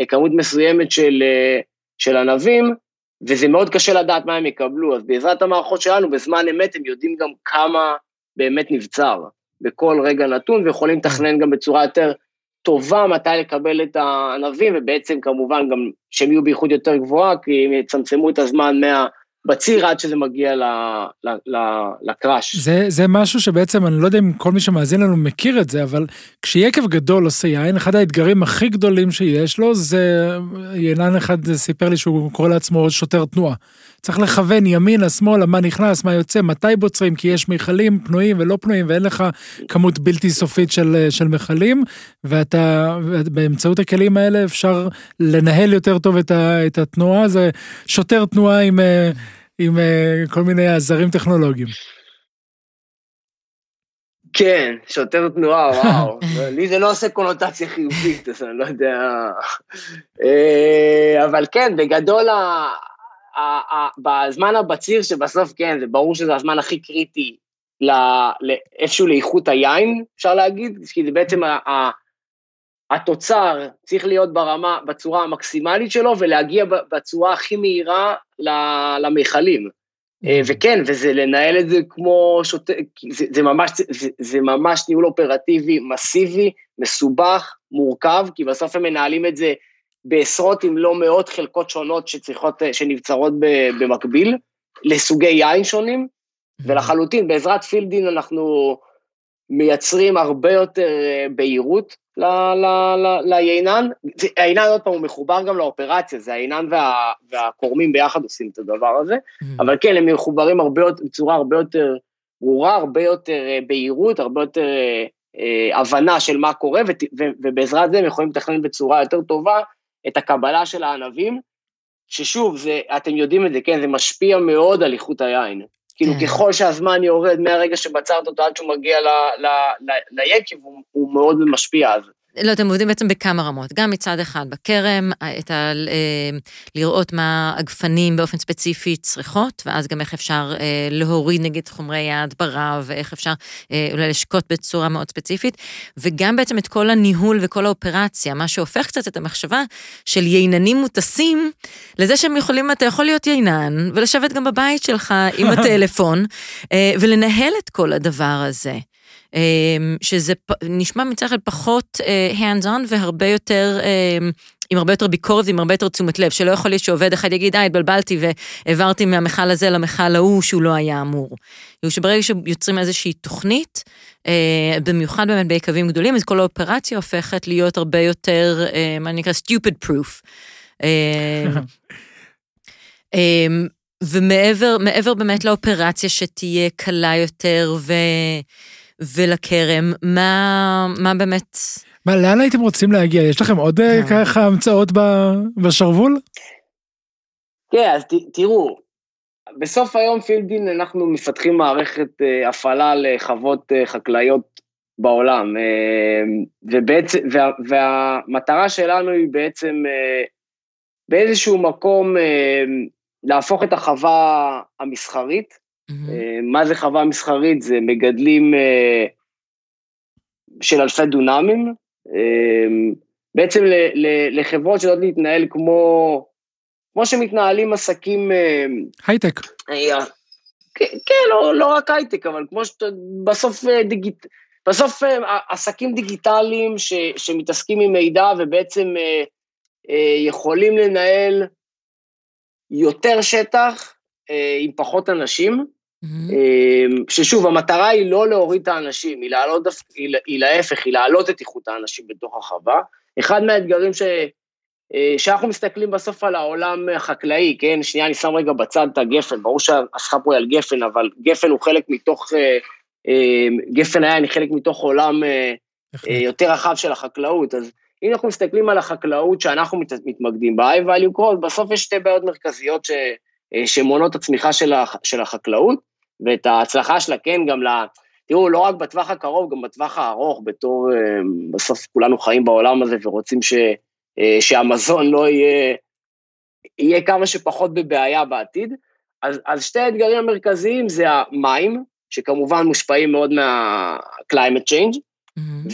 כמות מסוימת של, של ענבים, וזה מאוד קשה לדעת מה הם יקבלו, אז בעזרת המערכות שלנו, בזמן אמת הם יודעים גם כמה באמת נבצר בכל רגע נתון, ויכולים לתכנן גם בצורה יותר טובה מתי לקבל את הענבים, ובעצם כמובן גם שהם יהיו באיכות יותר גבוהה, כי הם יצמצמו את הזמן מה... בציר עד שזה מגיע לקראש. זה, זה משהו שבעצם, אני לא יודע אם כל מי שמאזין לנו מכיר את זה, אבל כשיקב גדול עושה יין, אחד האתגרים הכי גדולים שיש לו, זה, ינן אחד סיפר לי שהוא קורא לעצמו שוטר תנועה. צריך לכוון ימינה, שמאלה, מה נכנס, מה יוצא, מתי בוצרים, כי יש מכלים פנויים ולא פנויים, ואין לך כמות בלתי סופית של, של מכלים, ואתה, באמצעות הכלים האלה אפשר לנהל יותר טוב את, ה, את התנועה, זה שוטר תנועה עם... עם uh, כל מיני עזרים טכנולוגיים. כן, שוטר תנועה, וואו. לי זה לא עושה קונוטציה חיובית, אז אני לא יודע. אה, אבל כן, בגדול, בזמן הבציר, שבסוף, כן, זה ברור שזה הזמן הכי קריטי איפשהו לאיכות היין, אפשר להגיד, כי זה בעצם התוצר צריך להיות ברמה, בצורה המקסימלית שלו ולהגיע בצורה הכי מהירה למכלים. אה, mm-hmm. וכן, וזה לנהל את זה כמו שוט... זה, זה, ממש, זה, זה ממש ניהול אופרטיבי מסיבי, מסובך, מורכב, כי בסוף הם מנהלים את זה בעשרות אם לא מאות חלקות שונות שצריכות, שנבצרות במקביל, לסוגי יין שונים, mm-hmm. ולחלוטין, בעזרת פילדין אנחנו מייצרים הרבה יותר אה, בהירות ליינן. היינן, עוד פעם, הוא מחובר גם לאופרציה, זה היינן וה, והקורמים ביחד עושים את הדבר הזה, mm-hmm. אבל כן, הם מחוברים הרבה יותר, בצורה הרבה יותר ברורה, הרבה יותר אה, בהירות, הרבה יותר אה, אה, הבנה של מה קורה, ו, ו, ובעזרת זה הם יכולים לתכנן בצורה יותר טובה את הקבלה של הענבים, ששוב, זה, אתם יודעים את זה, כן, זה משפיע מאוד על איכות היין. כאילו, כן. ככל שהזמן יורד מהרגע שבצרת אותו עד שהוא מגיע ליקב, הוא, הוא מאוד משפיע על זה. לא, אתם עובדים בעצם בכמה רמות. גם מצד אחד בכרם, את ה, אה, לראות מה הגפנים באופן ספציפי צריכות, ואז גם איך אפשר אה, להוריד נגיד חומרי ההדברה, ואיך אפשר אה, אולי לשקוט בצורה מאוד ספציפית, וגם בעצם את כל הניהול וכל האופרציה, מה שהופך קצת את המחשבה של ייננים מוטסים, לזה שהם יכולים, אתה יכול להיות יינן, ולשבת גם בבית שלך עם הטלפון, ולנהל את כל הדבר הזה. אמ, שזה נשמע מצד אחד פחות אה, hands on והרבה יותר, אמ, עם הרבה יותר ביקורת ועם הרבה יותר תשומת לב, שלא יכול להיות שעובד אחד יגיד, אה, התבלבלתי והעברתי מהמכל הזה למכל ההוא שהוא לא היה אמור. שברגע שיוצרים איזושהי תוכנית, אה, במיוחד באמת ביקבים גדולים, אז כל האופרציה הופכת להיות הרבה יותר, אה, מה נקרא stupid proof. ומעבר באמת לאופרציה שתהיה קלה יותר ו... ולכרם, מה, מה באמת... מה, לאן הייתם רוצים להגיע? יש לכם עוד אה, כן. ככה המצאות בשרוול? כן, אז ת- תראו, בסוף היום פילדין אנחנו מפתחים מערכת אה, הפעלה לחוות אה, חקלאיות בעולם, אה, ובעצם, וה, והמטרה שלנו היא בעצם אה, באיזשהו מקום אה, להפוך את החווה המסחרית. אה, מה זה חווה מסחרית? זה מגדלים אה, של אלפי דונמים, אה, בעצם לחברות שיודעות להתנהל כמו, כמו שמתנהלים עסקים, הייטק. כן, כן, לא, לא רק הייטק, אבל כמו שאתה, בסוף דיגיט... בסוף עסקים דיגיטליים ש, שמתעסקים עם מידע ובעצם אה, אה, יכולים לנהל יותר שטח אה, עם פחות אנשים, ששוב, המטרה היא לא להוריד את האנשים, היא להפך, היא להעלות את איכות האנשים בתוך החווה. אחד מהאתגרים ש... אה, שאנחנו מסתכלים בסוף על העולם החקלאי, כן? שנייה, אני שם רגע בצד את הגפן, ברור שהשיחה פה היא על גפן, אבל גפן הוא חלק מתוך, אה, אה, גפן היין היא חלק מתוך עולם יותר רחב של החקלאות. אז אם אנחנו מסתכלים על החקלאות שאנחנו מת, מתמקדים בה, high value growth, בסוף יש שתי בעיות מרכזיות ש, שמונות הצמיחה של, הח, של החקלאות, ואת ההצלחה שלה, כן, גם ל... תראו, לא רק בטווח הקרוב, גם בטווח הארוך, בתור, אה, בסוף כולנו חיים בעולם הזה ורוצים ש... אה, שהמזון לא יהיה, יהיה כמה שפחות בבעיה בעתיד. אז, אז שתי האתגרים המרכזיים זה המים, שכמובן מושפעים מאוד מה-climate change, מהמם.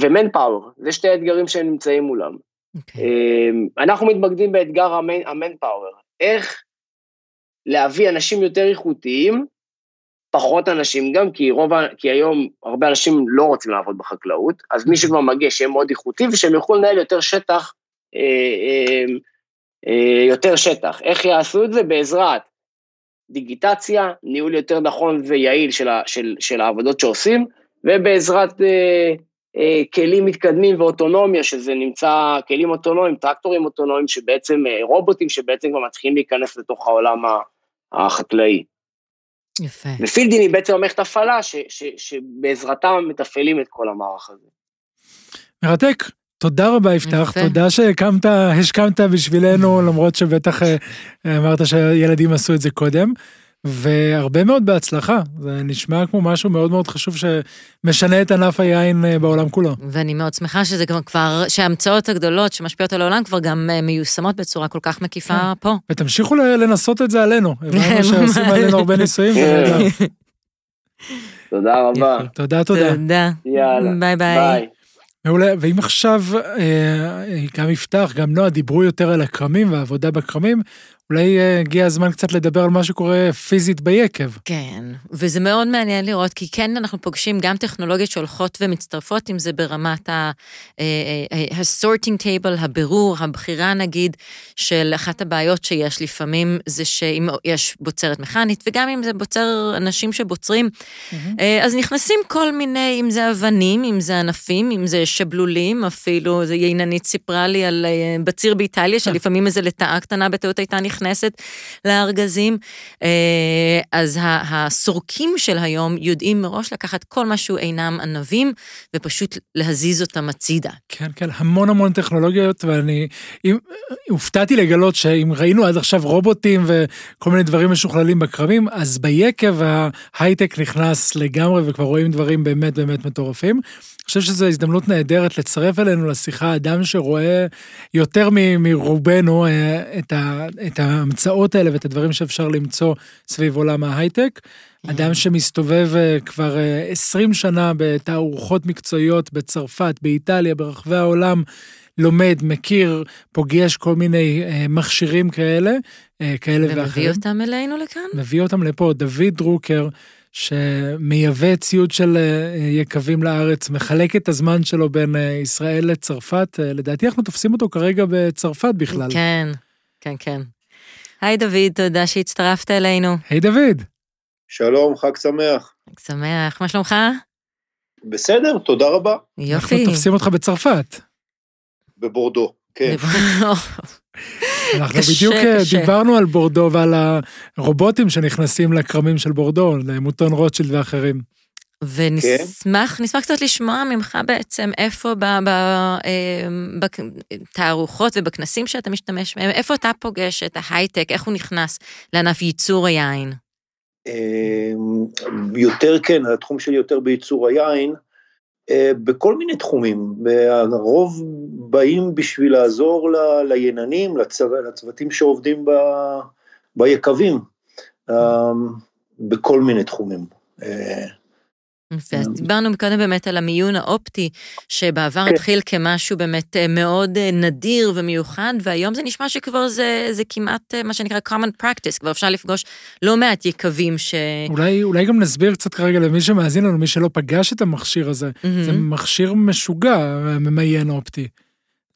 ו-manpower, זה שתי האתגרים שהם נמצאים מולם. אוקיי. אה, אנחנו מתמקדים באתגר ה-manpower, איך להביא אנשים יותר איכותיים, פחות אנשים גם, כי רוב, כי היום הרבה אנשים לא רוצים לעבוד בחקלאות, אז מי שכבר מגיע שיהיה מאוד איכותי ושהם יוכלו לנהל יותר שטח, אה, אה, אה, יותר שטח. איך יעשו את זה? בעזרת דיגיטציה, ניהול יותר נכון ויעיל של, ה, של, של העבודות שעושים, ובעזרת אה, אה, כלים מתקדמים ואוטונומיה, שזה נמצא, כלים אוטונומיים, טרקטורים אוטונומיים, שבעצם, אה, רובוטים שבעצם כבר מתחילים להיכנס לתוך העולם החקלאי. יפה. ופילדין היא בעצם מערכת הפעלה ש, ש, שבעזרתם מתפעלים את כל המערך הזה. מרתק. תודה רבה יפתח, יפה. תודה שהקמת, השכמת בשבילנו, למרות שבטח אה, אמרת שהילדים עשו את זה קודם, והרבה מאוד בהצלחה. זה נשמע כמו משהו מאוד מאוד חשוב שמשנה את ענף היין אה, בעולם כולו. ואני מאוד שמחה שזה גם כבר, שההמצאות הגדולות שמשפיעות על העולם כבר גם אה, מיושמות בצורה כל כך מקיפה כן. פה. ותמשיכו לנסות את זה עלינו. הבנו שעושים עלינו הרבה ניסויים, נהדר. תודה רבה. תודה, תודה. תודה. יאללה. ביי ביי. ביי. מעולה, ואם עכשיו אה, גם יפתח, גם נועה, דיברו יותר על הכרמים והעבודה בכרמים, אולי אה, הגיע הזמן קצת לדבר על מה שקורה פיזית ביקב. כן, וזה מאוד מעניין לראות, כי כן אנחנו פוגשים גם טכנולוגיות שהולכות ומצטרפות, אם זה ברמת ה-sorting table, הבירור, הבחירה נגיד, של אחת הבעיות שיש לפעמים, זה שאם יש בוצרת מכנית, וגם אם זה בוצר אנשים שבוצרים, אה, אז נכנסים כל מיני, אם זה אבנים, אם זה ענפים, אם זה שבלולים, אפילו, זה ייננית סיפרה לי על אה, בציר באיטליה, שלפעמים איזה לטאה קטנה בטעות הייתה נכנסת לארגזים. אה, אז הסורקים של היום יודעים מראש לקחת כל מה שהוא אינם ענבים, ופשוט להזיז אותם הצידה. כן, כן, המון המון טכנולוגיות, ואני אם, הופתעתי לגלות שאם ראינו עד עכשיו רובוטים וכל מיני דברים משוכללים בכרמים, אז ביקב ההייטק נכנס לגמרי וכבר רואים דברים באמת באמת מטורפים. חושב שזו הזדמנות נהדרת לצרף אלינו לשיחה אדם שרואה יותר מ- מרובנו אה, את, ה, את ההמצאות האלה ואת הדברים שאפשר למצוא סביב עולם ההייטק. אדם שמסתובב אה, כבר אה, 20 שנה בתערוכות מקצועיות בצרפת, באיטליה, ברחבי העולם, לומד, מכיר, פוגש כל מיני אה, מכשירים כאלה, אה, כאלה ומביא ואחרים. אותם אלינו לכאן? מביא אותם לפה, דוד דרוקר, שמייבא ציוד של אה, יקבים לארץ, מחלק את הזמן שלו בין אה, ישראל לצרפת, אה, לדעתי אנחנו תופסים אותו כרגע בצרפת בכלל. כן, כן, כן. היי דוד, תודה שהצטרפת אלינו. היי דוד, שלום, חג שמח. חג שמח, מה שלומך? בסדר, תודה רבה. אנחנו יופי. תופסים אותך בצרפת. בבורדו, כן. אנחנו קשה, בדיוק אה, קשה. דיברנו על בורדו ועל הרובוטים שנכנסים לכרמים של בורדו, למוטון רוטשילד ואחרים. ונשמח נשמח קצת לשמוע ממך בעצם איפה בתערוכות ובכנסים שאתה משתמש בהם, איפה אתה פוגש את ההייטק, איך הוא נכנס לענף ייצור היין? יותר כן, התחום שלי יותר בייצור היין, בכל מיני תחומים, הרוב באים בשביל לעזור לייננים, לצוותים שעובדים ביקבים, בכל מיני תחומים. אז דיברנו מקודם באמת על המיון האופטי, שבעבר כן. התחיל כמשהו באמת מאוד נדיר ומיוחד, והיום זה נשמע שכבר זה, זה כמעט מה שנקרא common practice, כבר אפשר לפגוש לא מעט יקבים ש... אולי, אולי גם נסביר קצת כרגע למי שמאזין לנו, מי שלא פגש את המכשיר הזה, mm-hmm. זה מכשיר משוגע, ממיין אופטי.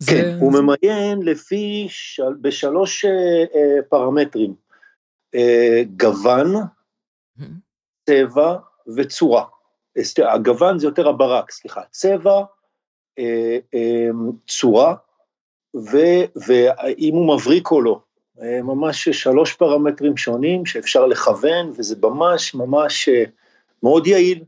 כן, זה... הוא ממיין לפי, של... בשלוש אה, פרמטרים, אה, גוון, mm-hmm. צבע וצורה. הגוון זה יותר הברק, סליחה, צבע, אה, אה, צורה, ואם הוא מבריק או לא. אה, ממש שלוש פרמטרים שונים שאפשר לכוון, וזה ממש ממש מאוד יעיל.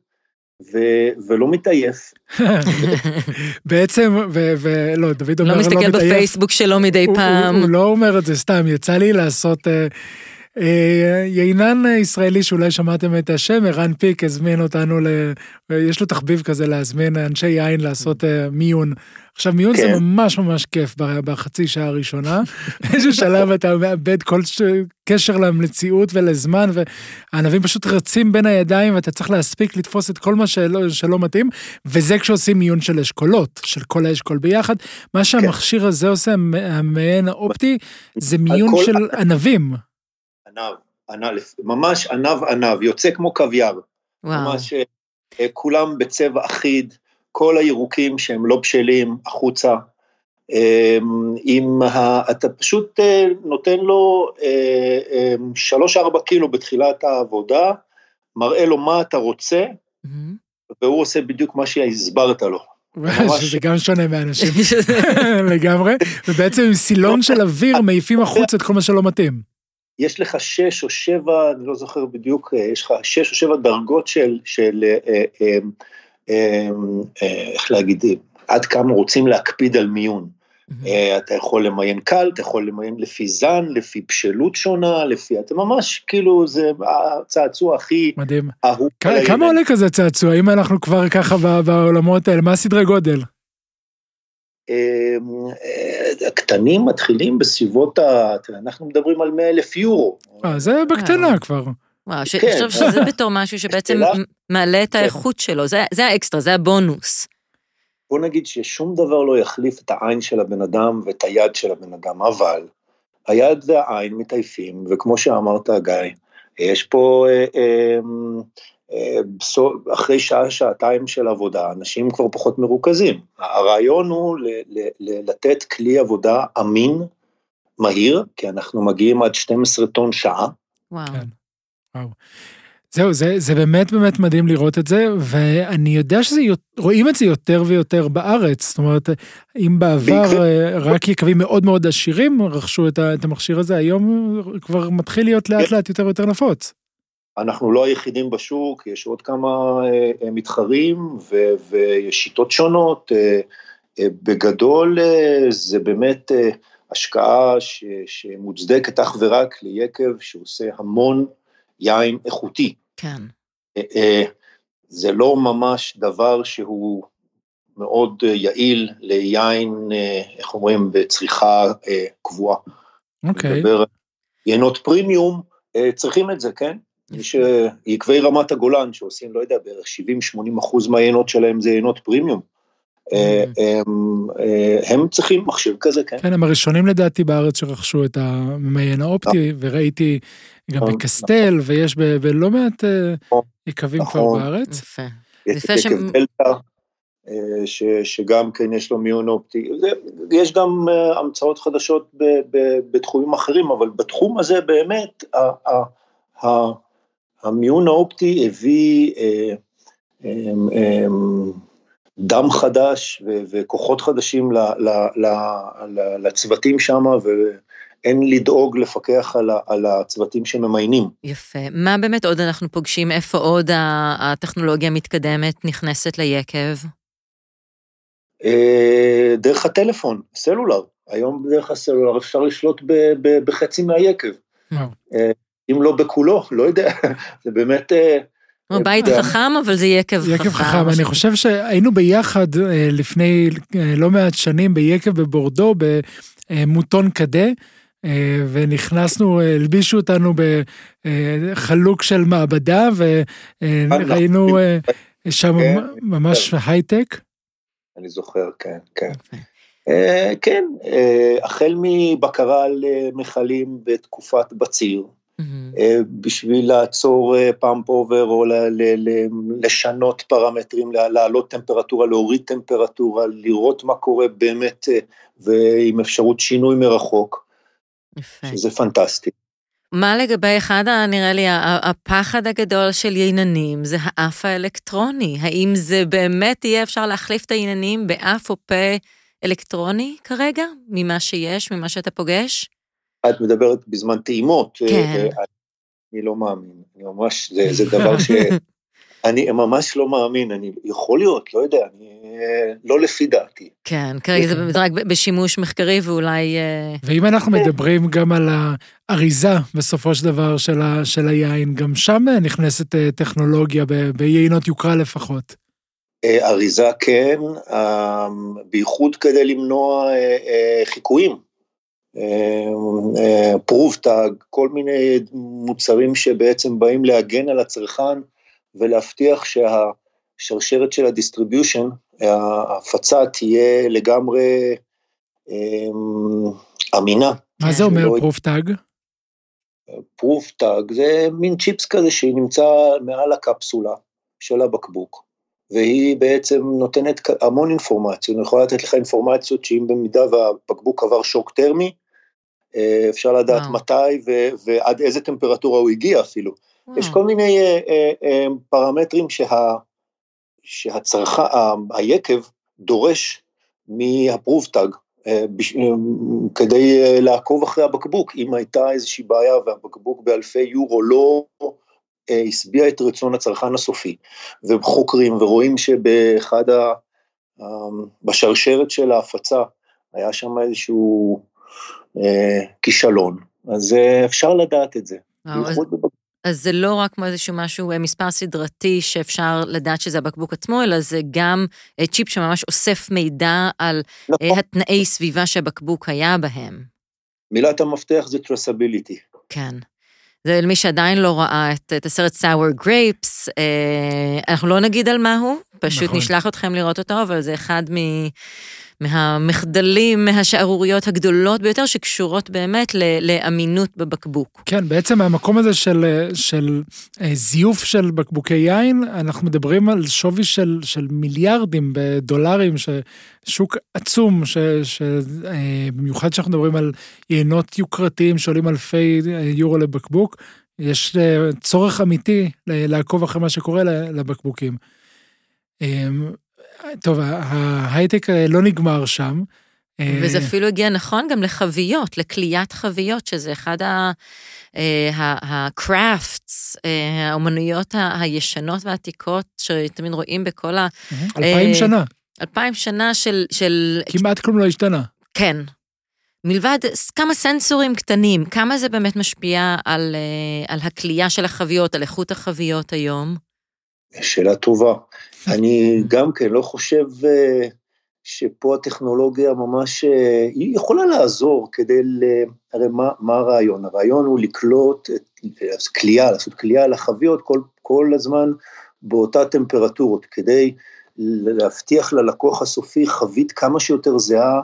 ו- ולא מתעייף. בעצם, ולא, דוד אומר לא מתעייף. לא מסתכל בפייסבוק שלו מדי פעם. הוא, הוא, הוא לא אומר את זה סתם, יצא לי לעשות uh, יינן ישראלי שאולי שמעתם את השם, ערן פיק הזמין אותנו, ל... יש לו תחביב כזה להזמין אנשי יין לעשות אה, מיון. עכשיו מיון כן. זה ממש ממש כיף בחצי שעה הראשונה. באיזשהו שלב אתה מאבד כל קשר למציאות ולזמן, והענבים פשוט רצים בין הידיים ואתה צריך להספיק לתפוס את כל מה שלא, שלא מתאים, וזה כשעושים מיון של אשכולות, של כל האשכול ביחד. מה שהמכשיר כן. הזה עושה, המעין האופטי, זה מיון של ענבים. ענב, ענב, ממש ענב ענב, יוצא כמו קוויאר. וואו. ממש אה, כולם בצבע אחיד, כל הירוקים שהם לא בשלים החוצה. אם ה, אתה פשוט אה, נותן לו אה, שלוש-ארבע קילו בתחילת העבודה, מראה לו מה אתה רוצה, mm-hmm. והוא עושה בדיוק מה שהסברת לו. שזה גם שונה מאנשים לגמרי, ובעצם עם סילון של אוויר מעיפים החוצה את כל מה שלא מתאים. יש לך שש או שבע, אני לא זוכר בדיוק, אה, יש לך שש או שבע דרגות של, של אה, אה, איך להגיד, עד כמה רוצים להקפיד על מיון. Mm-hmm. אתה יכול למיין קל, אתה יכול למיין לפי זן, לפי בשלות שונה, לפי, אתה ממש, כאילו, זה הצעצוע הכי מדהים. אהוב. כמה עולה כזה צעצוע, אם אנחנו כבר ככה בעולמות האלה, מה הסדרי גודל? אמ, אה, הקטנים מתחילים בסביבות ה... אנחנו מדברים על 100 אלף יורו. אה, זה בקטנה אה. כבר. וואו, אני כן. חושב שזה בתור משהו שבעצם מעלה את כן. האיכות שלו, זה האקסטרה, זה הבונוס. בוא נגיד ששום דבר לא יחליף את העין של הבן אדם ואת היד של הבן אדם, אבל היד והעין מתעייפים, וכמו שאמרת, גיא, יש פה אה, אה, אחרי שעה, שעתיים של עבודה, אנשים כבר פחות מרוכזים. הרעיון הוא לתת כלי עבודה אמין, מהיר, כי אנחנו מגיעים עד 12 טון שעה. וואו. כן. וואו. זהו, זה, זה באמת באמת מדהים לראות את זה, ואני יודע שרואים את זה יותר ויותר בארץ. זאת אומרת, אם בעבר אה, רק יקבים מאוד מאוד עשירים רכשו את המכשיר הזה, היום כבר מתחיל להיות לאט לאט יותר ויותר נפוץ. אנחנו לא היחידים בשוק, יש עוד כמה אה, מתחרים ויש שיטות שונות. אה, אה, בגדול זה באמת השקעה ש, שמוצדקת אך ורק ליקב שעושה המון יין איכותי. כן. זה לא ממש דבר שהוא מאוד יעיל ליין, איך אומרים, בצריכה קבועה. אוקיי. Okay. יינות פרימיום צריכים את זה, כן? יש יקבי רמת הגולן שעושים, לא יודע, בערך 70-80 אחוז מהיינות שלהם זה יינות פרימיום. אה, mm. הם, אה, הם צריכים מכשיר כזה, כן. כן, הם הראשונים לדעתי בארץ שרכשו את המיין האופטי, נכון. וראיתי גם נכון, בקסטל, נכון. ויש בלא מעט אה, יקבים כבר בארץ. יפה. יפה שהם... ש, שגם כן יש לו מיון אופטי, יש גם המצאות חדשות ב, ב, בתחומים אחרים, אבל בתחום הזה באמת, ה, ה, ה, המיון האופטי הביא אה, אה, אה, דם חדש ו- וכוחות חדשים ל- ל- ל- לצוותים שם, אין לדאוג לפקח על, על הצוותים שממיינים. יפה. מה באמת עוד אנחנו פוגשים? איפה עוד הטכנולוגיה המתקדמת נכנסת ליקב? אה, דרך הטלפון, סלולר. היום דרך הסלולר אפשר לשלוט ב, ב, בחצי מהיקב. אה, אם לא בכולו, לא יודע, זה באמת... אה, כמו בית חכם, אבל זה יקב חכם. יקב חכם, אני חושב שהיינו ביחד לפני לא מעט שנים ביקב בבורדו, במוטון קדה, ונכנסנו, הלבישו אותנו בחלוק של מעבדה, וראינו שם כן, ממש כן. הייטק. אני זוכר, כן, כן. אה, כן, אה, החל מבקרה על אה, מכלים בתקופת בציר, בשביל לעצור pump over או לשנות פרמטרים, להעלות טמפרטורה, להוריד טמפרטורה, לראות מה קורה באמת ועם אפשרות שינוי מרחוק, יפה. שזה פנטסטי. מה לגבי אחד, נראה לי, הפחד הגדול של ייננים, זה האף האלקטרוני. האם זה באמת יהיה אפשר להחליף את הייננים באף או פה אלקטרוני כרגע, ממה שיש, ממה שאתה פוגש? את מדברת בזמן טעימות. אה, כן. אני לא מאמין, אני ממש, זה, זה דבר ש... אני ממש לא מאמין, אני יכול להיות, לא יודע, אני, לא לפי דעתי. כן, כרגע זה רק בשימוש מחקרי ואולי... אה, ואם אנחנו מדברים גם על האריזה בסופו של דבר של, ה, של היין, גם שם נכנסת אה, טכנולוגיה, ביינות יוקרה לפחות. אה, אריזה כן, בייחוד כדי למנוע חיקויים. Prooftag, כל מיני מוצרים שבעצם באים להגן על הצרכן ולהבטיח שהשרשרת של ה distribution, ההפצה תהיה לגמרי אמ, אמינה. מה זה אומר Prooftag? Prooftag זה מין צ'יפס כזה שהיא נמצא מעל הקפסולה של הבקבוק. והיא בעצם נותנת המון אינפורמציה, היא יכולה לתת לך אינפורמציות שאם במידה והבקבוק עבר שוק טרמי, אה, אפשר לדעת וואו. מתי ו- ועד איזה טמפרטורה הוא הגיע אפילו. וואו. יש כל מיני uh, uh, פרמטרים שה, שהצרכה, היקב דורש מהפרובטאג uh, בש, כדי לעקוב אחרי הבקבוק. אם הייתה איזושהי בעיה והבקבוק באלפי יורו לא השביע את רצון הצרכן הסופי, וחוקרים ורואים שבאחד ה... בשרשרת של ההפצה היה שם איזשהו אה, כישלון, אז אה, אפשר לדעת את זה. אז, זה לא רק כמו איזשהו משהו, אה, מספר סדרתי שאפשר לדעת שזה הבקבוק עצמו, אלא זה גם אה, צ'יפ שממש אוסף מידע על נכון. התנאי סביבה שהבקבוק היה בהם. מילת המפתח זה טרסביליטי. כן. זה למי שעדיין לא ראה את, את הסרט Sour Grapes, אה, אנחנו לא נגיד על מה הוא, פשוט נכון. נשלח אתכם לראות אותו, אבל זה אחד מ... מהמחדלים, מהשערוריות הגדולות ביותר, שקשורות באמת לאמינות בבקבוק. כן, בעצם המקום הזה של, של אה, זיוף של בקבוקי יין, אנחנו מדברים על שווי של, של מיליארדים בדולרים, שוק עצום, שבמיוחד כשאנחנו מדברים על יינות יוקרתיים שעולים אלפי אה, יורו לבקבוק, יש אה, צורך אמיתי לעקוב אחרי מה שקורה לבקבוקים. טוב, ההייטק לא נגמר שם. וזה אפילו הגיע נכון גם לחביות, לקליית חביות, שזה אחד ה-crafts, אה, אה, האומנויות הישנות והעתיקות, שתמיד רואים בכל ה... אלפיים אה, שנה. אלפיים שנה של... של... כמעט כלום לא השתנה. כן. מלבד כמה סנסורים קטנים, כמה זה באמת משפיע על, על הכלייה של החביות, על איכות החביות היום? שאלה טובה. אני גם כן לא חושב אה, שפה הטכנולוגיה ממש, אה, היא יכולה לעזור כדי, ל... הרי מה, מה הרעיון? הרעיון הוא לקלוט, כליאה, לעשות כליאה לחביות כל, כל הזמן באותה טמפרטורות, כדי להבטיח ללקוח הסופי חבית כמה שיותר זהה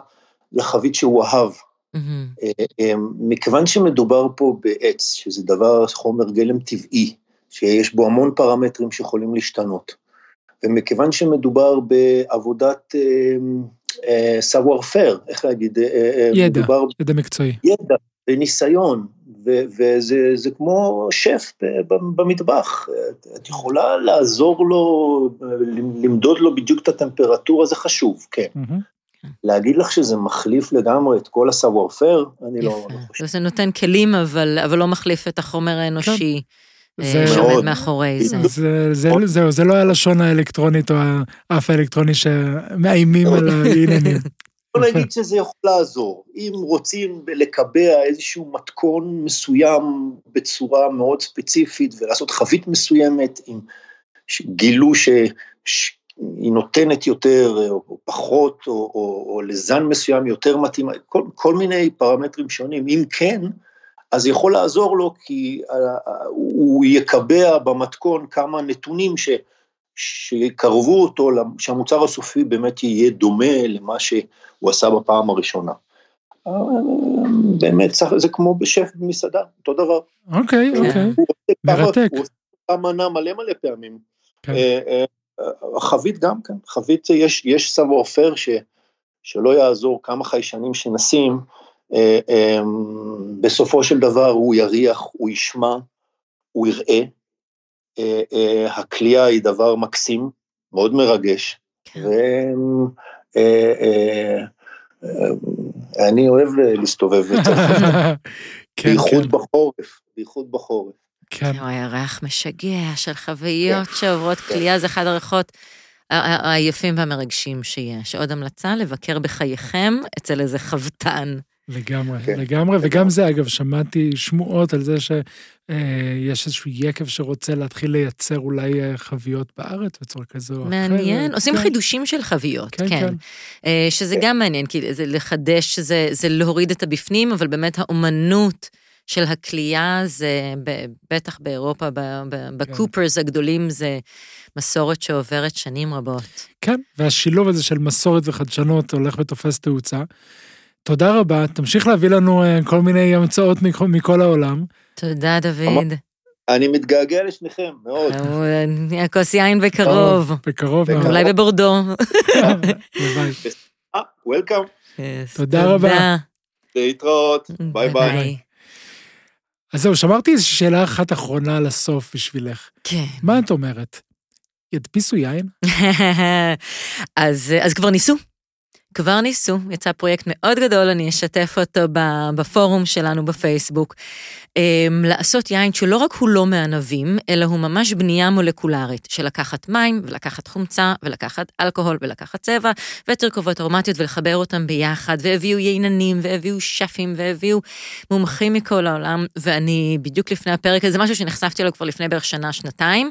לחבית שהוא אהב. Mm-hmm. מכיוון שמדובר פה בעץ, שזה דבר, חומר גלם טבעי, שיש בו המון פרמטרים שיכולים להשתנות. ומכיוון שמדובר בעבודת סאוור אה, פייר, אה, איך להגיד, אה, ידע, מדובר, ידע מקצועי. ידע וניסיון, וזה כמו שף במטבח, את יכולה לעזור לו, למדוד לו בדיוק את הטמפרטורה, זה חשוב, כן. להגיד לך שזה מחליף לגמרי את כל הסוואר פייר, אני לא, לא. חושב. זה נותן כלים, אבל אבל לא מחליף את החומר האנושי זה- שעומד מאוד. מאחורי זה. זה, זה, זהו, זה לא הלשון האלקטרונית או האף האלקטרוני שמאיימים על העניינים. בוא. נגיד שזה יכול לעזור. אם רוצים לקבע איזשהו מתכון מסוים בצורה מאוד ספציפית ולעשות חבית מסוימת, עם ש- גילו שהיא נותנת יותר או פחות, או, או, או לזן מסוים יותר מתאים, כל, כל מיני פרמטרים שונים. אם כן, אז יכול לעזור לו כי אה, אה, הוא יקבע במתכון כמה נתונים ש... שיקרבו אותו, שהמוצר הסופי באמת יהיה דומה למה שהוא עשה בפעם הראשונה. אה, באמת, זה כמו בשף במסעדה, אותו דבר. אוקיי. אוקיי. מרתק. הוא עושה מנה מלא מלא פעמים. כן. חבית גם כן, חבית יש, יש סבו ש, שלא יעזור כמה חיישנים שנשים, בסופו של דבר הוא יריח, הוא ישמע, הוא יראה. אה, אה, הכלייה היא דבר מקסים, מאוד מרגש. כן. ו... אה, אה, אה, אני אוהב להסתובב בצרפת, כן, בייחוד כן, בחורף, בייחוד בחורף. כן. וואי, הריח משגע של חוויות שעוברות כליאה, זה אחד הריחות היפים והמרגשים שיש. עוד המלצה, לבקר בחייכם אצל איזה חבטן. לגמרי, כן. לגמרי, וגם זה, אגב, שמעתי שמועות על זה שיש איזשהו יקב שרוצה להתחיל לייצר אולי אה, חביות בארץ בצורה כזו או אחרת. מעניין, עושים כן, חידושים של חביות, כן, כן. כן. אה, שזה גם מעניין, כי זה לחדש, זה, זה להוריד את הבפנים, אבל באמת האומנות של הכלייה זה, בטח באירופה, כן. בקופרס הגדולים, זה מסורת שעוברת שנים רבות. כן, והשילוב הזה של מסורת וחדשנות הולך ותופס תאוצה. תודה רבה, תמשיך להביא לנו אה, כל מיני המצאות מכל- העולם. תודה, דוד. אני מתגעגע לשניכם, מאוד. אה, הכוס יין בקרוב. בקרוב. אולי בבורדו. אה, וולקאם, תודה רבה. להתראות, ביי ביי. אז זהו, שמרתי איזושהי שאלה אחת אחרונה לסוף בשבילך. כן. מה את אומרת? ידפיסו יין? אז, אז כבר ניסו. כבר ניסו, יצא פרויקט מאוד גדול, אני אשתף אותו בפורום שלנו בפייסבוק. אמ, לעשות יין שלא רק הוא לא מענבים, אלא הוא ממש בנייה מולקולרית, של לקחת מים, ולקחת חומצה, ולקחת אלכוהול, ולקחת צבע, ותרכובות ארומטיות, ולחבר אותם ביחד, והביאו ייננים, והביאו שפים, והביאו מומחים מכל העולם, ואני בדיוק לפני הפרק הזה, זה משהו שנחשפתי לו כבר לפני בערך שנה, שנתיים,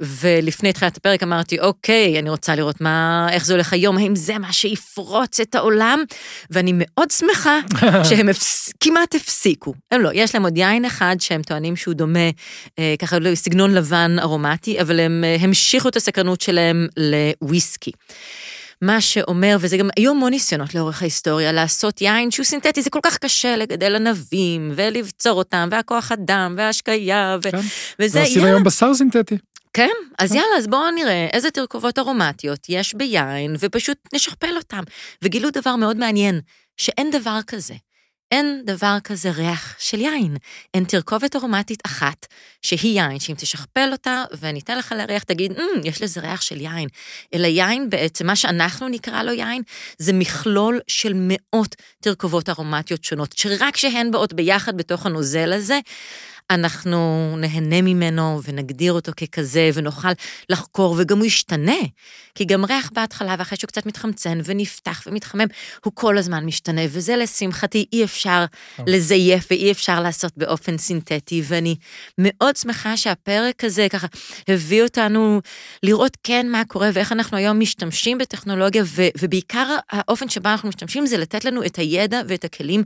ולפני תחילת הפרק אמרתי, אוקיי, אני רוצה לראות מה, איך זה הולך היום, האם זה מה שיפרוץ את העולם? ואני מאוד שמחה שהם הפס... כמעט הפסיקו. הם לא, יש להם עוד יין אחד שהם טוענים שהוא דומה, אה, ככה סגנון לבן ארומטי, אבל הם אה, המשיכו את הסקרנות שלהם לוויסקי. מה שאומר, וזה גם, היו המון ניסיונות לאורך ההיסטוריה לעשות יין שהוא סינתטי, זה כל כך קשה לגדל ענבים, ולבצור אותם, והכוח אדם, וההשקיה, ו... כן. וזה, ועושים היום בשר סינתטי. כן, אז יאללה, אז בואו נראה איזה תרכובות ארומטיות יש ביין, ופשוט נשכפל אותם. וגילו דבר מאוד מעניין, שאין דבר כזה. אין דבר כזה ריח של יין. אין תרכובת ארומטית אחת, שהיא יין, שאם תשכפל אותה ואני אתן לך להריח, תגיד, mm, יש לזה ריח של יין. אלא יין בעצם, מה שאנחנו נקרא לו יין, זה מכלול של מאות תרכובות ארומטיות שונות, שרק כשהן באות ביחד בתוך הנוזל הזה, אנחנו נהנה ממנו ונגדיר אותו ככזה ונוכל לחקור, וגם הוא ישתנה. כי גם ריח בהתחלה, ואחרי שהוא קצת מתחמצן ונפתח ומתחמם, הוא כל הזמן משתנה, וזה לשמחתי אי אפשר לזייף ואי אפשר לעשות באופן סינתטי, ואני מאוד שמחה שהפרק הזה ככה הביא אותנו לראות כן מה קורה ואיך אנחנו היום משתמשים בטכנולוגיה, ו- ובעיקר האופן שבו אנחנו משתמשים זה לתת לנו את הידע ואת הכלים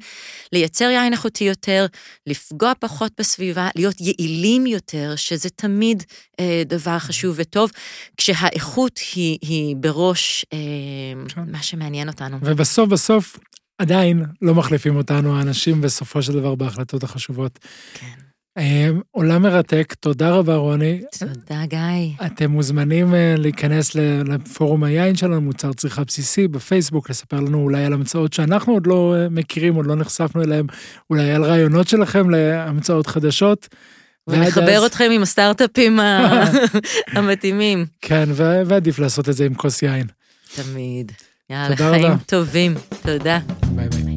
לייצר יין איכותי יותר, לפגוע פחות בסביבה, להיות יעילים יותר, שזה תמיד אה, דבר חשוב וטוב, כשהאיכות היא, היא בראש אה, כן. מה שמעניין אותנו. ובסוף בסוף עדיין לא מחליפים אותנו האנשים בסופו של דבר בהחלטות החשובות. כן. אה, עולם מרתק, תודה רבה רוני. תודה, גיא. אתם מוזמנים אה, להיכנס לפורום היין שלנו, מוצר צריכה בסיסי, בפייסבוק, לספר לנו אולי על המצאות שאנחנו עוד לא אה, מכירים, עוד לא נחשפנו אליהם, אולי על רעיונות שלכם להמצאות חדשות. ונחבר אז- אתכם עם הסטארט-אפים המתאימים. כן, ו- ועדיף לעשות את זה עם כוס יין. תמיד. יאללה, חיים רבה. טובים. תודה. ביי ביי.